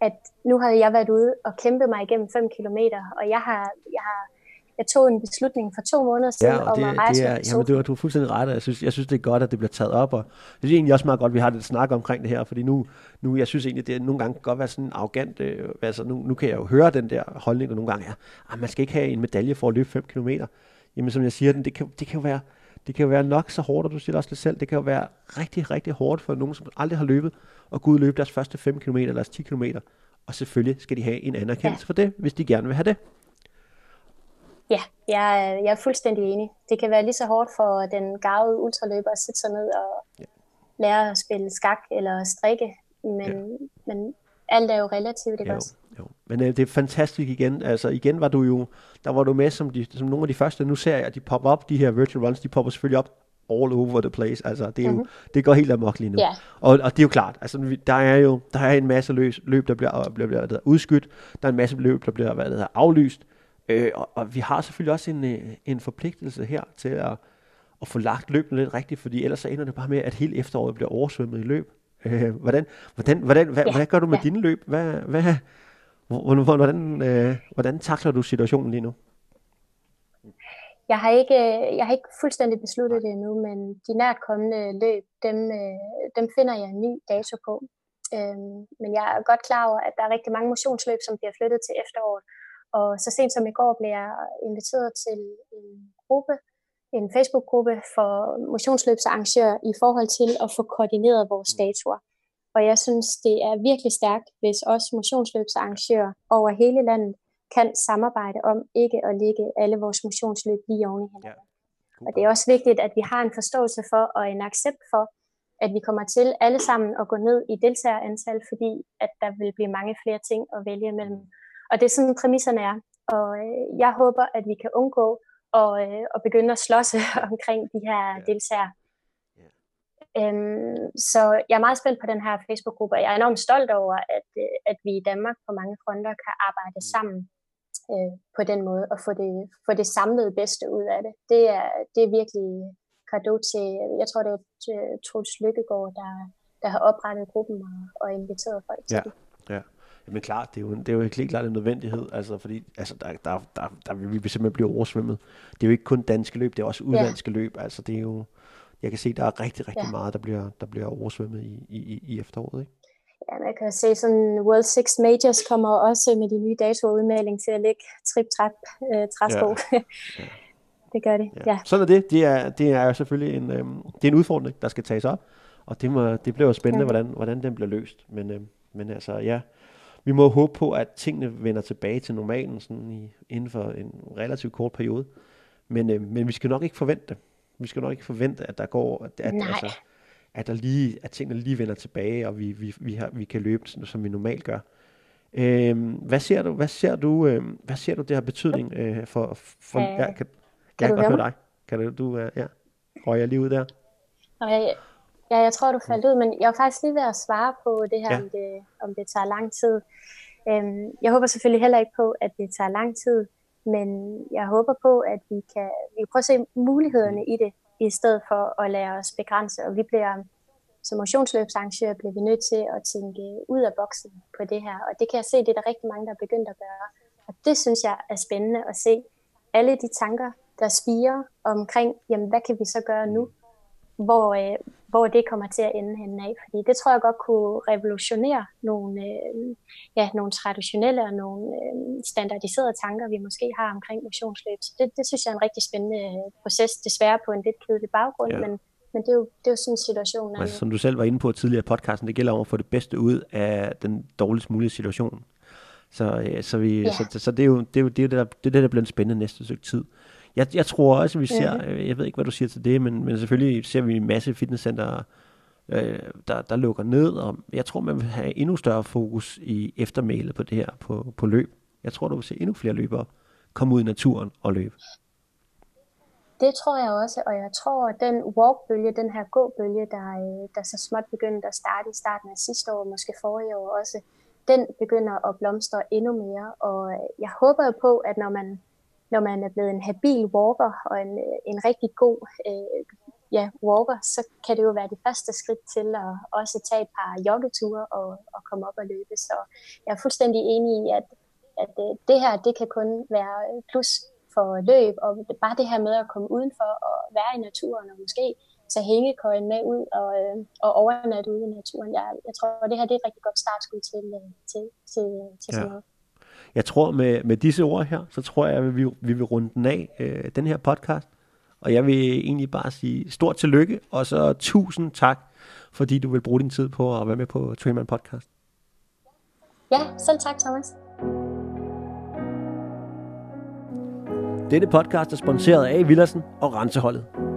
at nu har jeg været ude og kæmpe mig igennem 5 km, og jeg har, jeg har jeg tog en beslutning for to måneder siden ja, det, om at rejse det er, jamen, du, du er fuldstændig ret, jeg synes, jeg synes, det er godt, at det bliver taget op, og jeg synes egentlig også meget godt, at vi har det snak omkring det her, fordi nu, nu jeg synes egentlig, det er nogle gange kan godt være sådan arrogant, øh, altså nu, nu kan jeg jo høre den der holdning, der nogle gange er, at ah, man skal ikke have en medalje for at løbe 5 km. Jamen som jeg siger, det kan, det kan jo være, det kan jo være nok så hårdt, og du siger det også lidt selv, det kan jo være rigtig, rigtig hårdt for nogen, som aldrig har løbet, og gå ud og løbe deres første 5 km eller deres 10 km, og selvfølgelig skal de have en anerkendelse ja. for det, hvis de gerne vil have det. Ja, jeg, jeg er fuldstændig enig. Det kan være lige så hårdt for den gavede ultraløber at sætte sig ned og ja. lære at spille skak eller strikke, men, ja. men alt er jo relativt, ikke jo, også? Jo. Men øh, det er fantastisk igen. Altså igen var du jo, der var du med som, de, som nogle af de første. Nu ser jeg, at de popper op, de her virtual runs, de popper selvfølgelig op all over the place. Altså, det, er mm-hmm. jo, mhm. det går helt amok lige nu. Yeah. Og, og det er jo klart, altså, der er jo der er en masse løb, løb der bliver, bliver, bliver, bliver udskudt. Der er en masse løb, der bliver hvad der aflyst. Øh, og, og vi har selvfølgelig også en, øh, en forpligtelse her til at, at få lagt løbene lidt rigtigt, fordi ellers så ender det bare med, at hele efteråret bliver oversvømmet i løb. Øh, hvordan, hvordan, hvordan, hvad, ja. hvad gør du med ja. dine løb? Hvad, hvad, hvordan, hvordan, øh, hvordan takler du situationen lige nu? Jeg har ikke, jeg har ikke fuldstændig besluttet det endnu, men de nært kommende løb, dem, øh, dem finder jeg en ny dato på. Øhm, men jeg er godt klar over, at der er rigtig mange motionsløb, som bliver flyttet til efteråret. Og så sent som i går blev jeg inviteret til en gruppe, en Facebook-gruppe for motionsløbsarrangører i forhold til at få koordineret vores mm. datoer. Og jeg synes, det er virkelig stærkt, hvis også motionsløbsarrangører over hele landet kan samarbejde om ikke at lægge alle vores motionsløb lige oven i hinanden. Ja. Og det er også vigtigt, at vi har en forståelse for og en accept for, at vi kommer til alle sammen at gå ned i deltagerantal, fordi at der vil blive mange flere ting at vælge mellem. Og det er sådan, præmisserne er. Og øh, jeg håber, at vi kan undgå at, øh, at begynde at slås omkring de her ja. deltagere. Ja. Øhm, så jeg er meget spændt på den her Facebook-gruppe, og jeg er enormt stolt over, at, øh, at vi i Danmark på mange fronter kan arbejde mm. sammen øh, på den måde, og få det, få det samlede bedste ud af det. Det er, det er virkelig kado til, jeg tror det er Troels Lykkegaard, der, der har oprettet gruppen og, og inviteret folk til ja. det. Ja. Jamen klart, det er jo, det er jo helt klart en nødvendighed, altså fordi altså, der, der, der, der vil vi simpelthen blive oversvømmet. Det er jo ikke kun danske løb, det er også udlandske ja. løb, altså det er jo, jeg kan se, der er rigtig, rigtig ja. meget, der bliver, der bliver oversvømmet i, i, i efteråret, ikke? Ja, man kan se sådan World Six Majors kommer også med de nye datoudmelding til at lægge trip-trap øh, træsko. Ja. ja. det gør det, ja. ja. Sådan er det. Det er, det er selvfølgelig en, øhm, det er en udfordring, der skal tages op, og det, må, det bliver jo spændende, ja. hvordan, hvordan den bliver løst. Men, øhm, men altså, ja, vi må håbe på, at tingene vender tilbage til normalen sådan i, inden for en relativt kort periode. Men, øh, men vi skal nok ikke forvente det. Vi skal nok ikke forvente, at der går, at, at, altså, at, der lige, at tingene lige vender tilbage, og vi, vi, vi, har, vi kan løbe, som vi normalt gør. Øh, hvad ser du, hvad ser du, øh, hvad ser du det har betydning øh, for, for øh, ja, kan, kan jeg godt høre dig? Kan du, du ja, røg jeg lige ud der? Jeg, ja, jeg tror, du faldt ud, men jeg var faktisk lige ved at svare på det her, ja. om, det, om det tager lang tid. Øhm, jeg håber selvfølgelig heller ikke på, at det tager lang tid, men jeg håber på, at vi kan, vi kan prøve at se mulighederne i det, i stedet for at lade os begrænse. Og vi bliver, som motionsløbsarrangører, bliver vi nødt til at tænke ud af boksen på det her. Og det kan jeg se, det er der rigtig mange, der er begyndt at gøre. Og det synes jeg er spændende at se. Alle de tanker, der spiger omkring, jamen hvad kan vi så gøre nu? Hvor, øh, hvor det kommer til at ende henne af. Fordi det tror jeg godt kunne revolutionere nogle, øh, ja, nogle traditionelle og nogle øh, standardiserede tanker, vi måske har omkring motionsløb. Så det, det synes jeg er en rigtig spændende øh, proces, desværre på en lidt kedelig baggrund, ja. men, men det er, jo, det er jo sådan en situation. Altså, som du selv var inde på tidligere i podcasten, det gælder om at få det bedste ud af den dårligst mulige situation. Så, øh, så, vi, ja. så, så det, er jo, det, er jo, det, er det, der, det er det, der bliver spændende næste stykke tid. Jeg, jeg tror også, at vi ser, mm-hmm. jeg ved ikke, hvad du siger til det, men, men selvfølgelig ser vi en masse fitnesscenter, øh, der, der lukker ned, og jeg tror, man vil have endnu større fokus i eftermælet på det her, på, på løb. Jeg tror, du vil se endnu flere løbere komme ud i naturen og løbe. Det tror jeg også, og jeg tror, at den walkbølge, den her gåbølge, der, øh, der så småt begyndte at starte i starten af sidste år, måske forrige år også, den begynder at blomstre endnu mere, og jeg håber jo på, at når man når man er blevet en habil walker og en, en rigtig god øh, ja, walker, så kan det jo være det første skridt til at også tage et par joggeture og, og komme op og løbe. Så jeg er fuldstændig enig i, at, at øh, det her det kan kun være plus for løb, og bare det her med at komme udenfor og være i naturen og måske tage hængekøjen med ud og, øh, og overnatte ude i naturen. Jeg, jeg tror, at det her det er et rigtig godt startskud til, øh, til, til, til sådan ja. noget jeg tror med, med disse ord her, så tror jeg, at vi, vi vil runde den af, øh, den her podcast. Og jeg vil egentlig bare sige stort tillykke, og så tusind tak, fordi du vil bruge din tid på at være med på Trainman Podcast. Ja, selv tak, Thomas. Dette podcast er sponsoreret af Villersen og Renseholdet.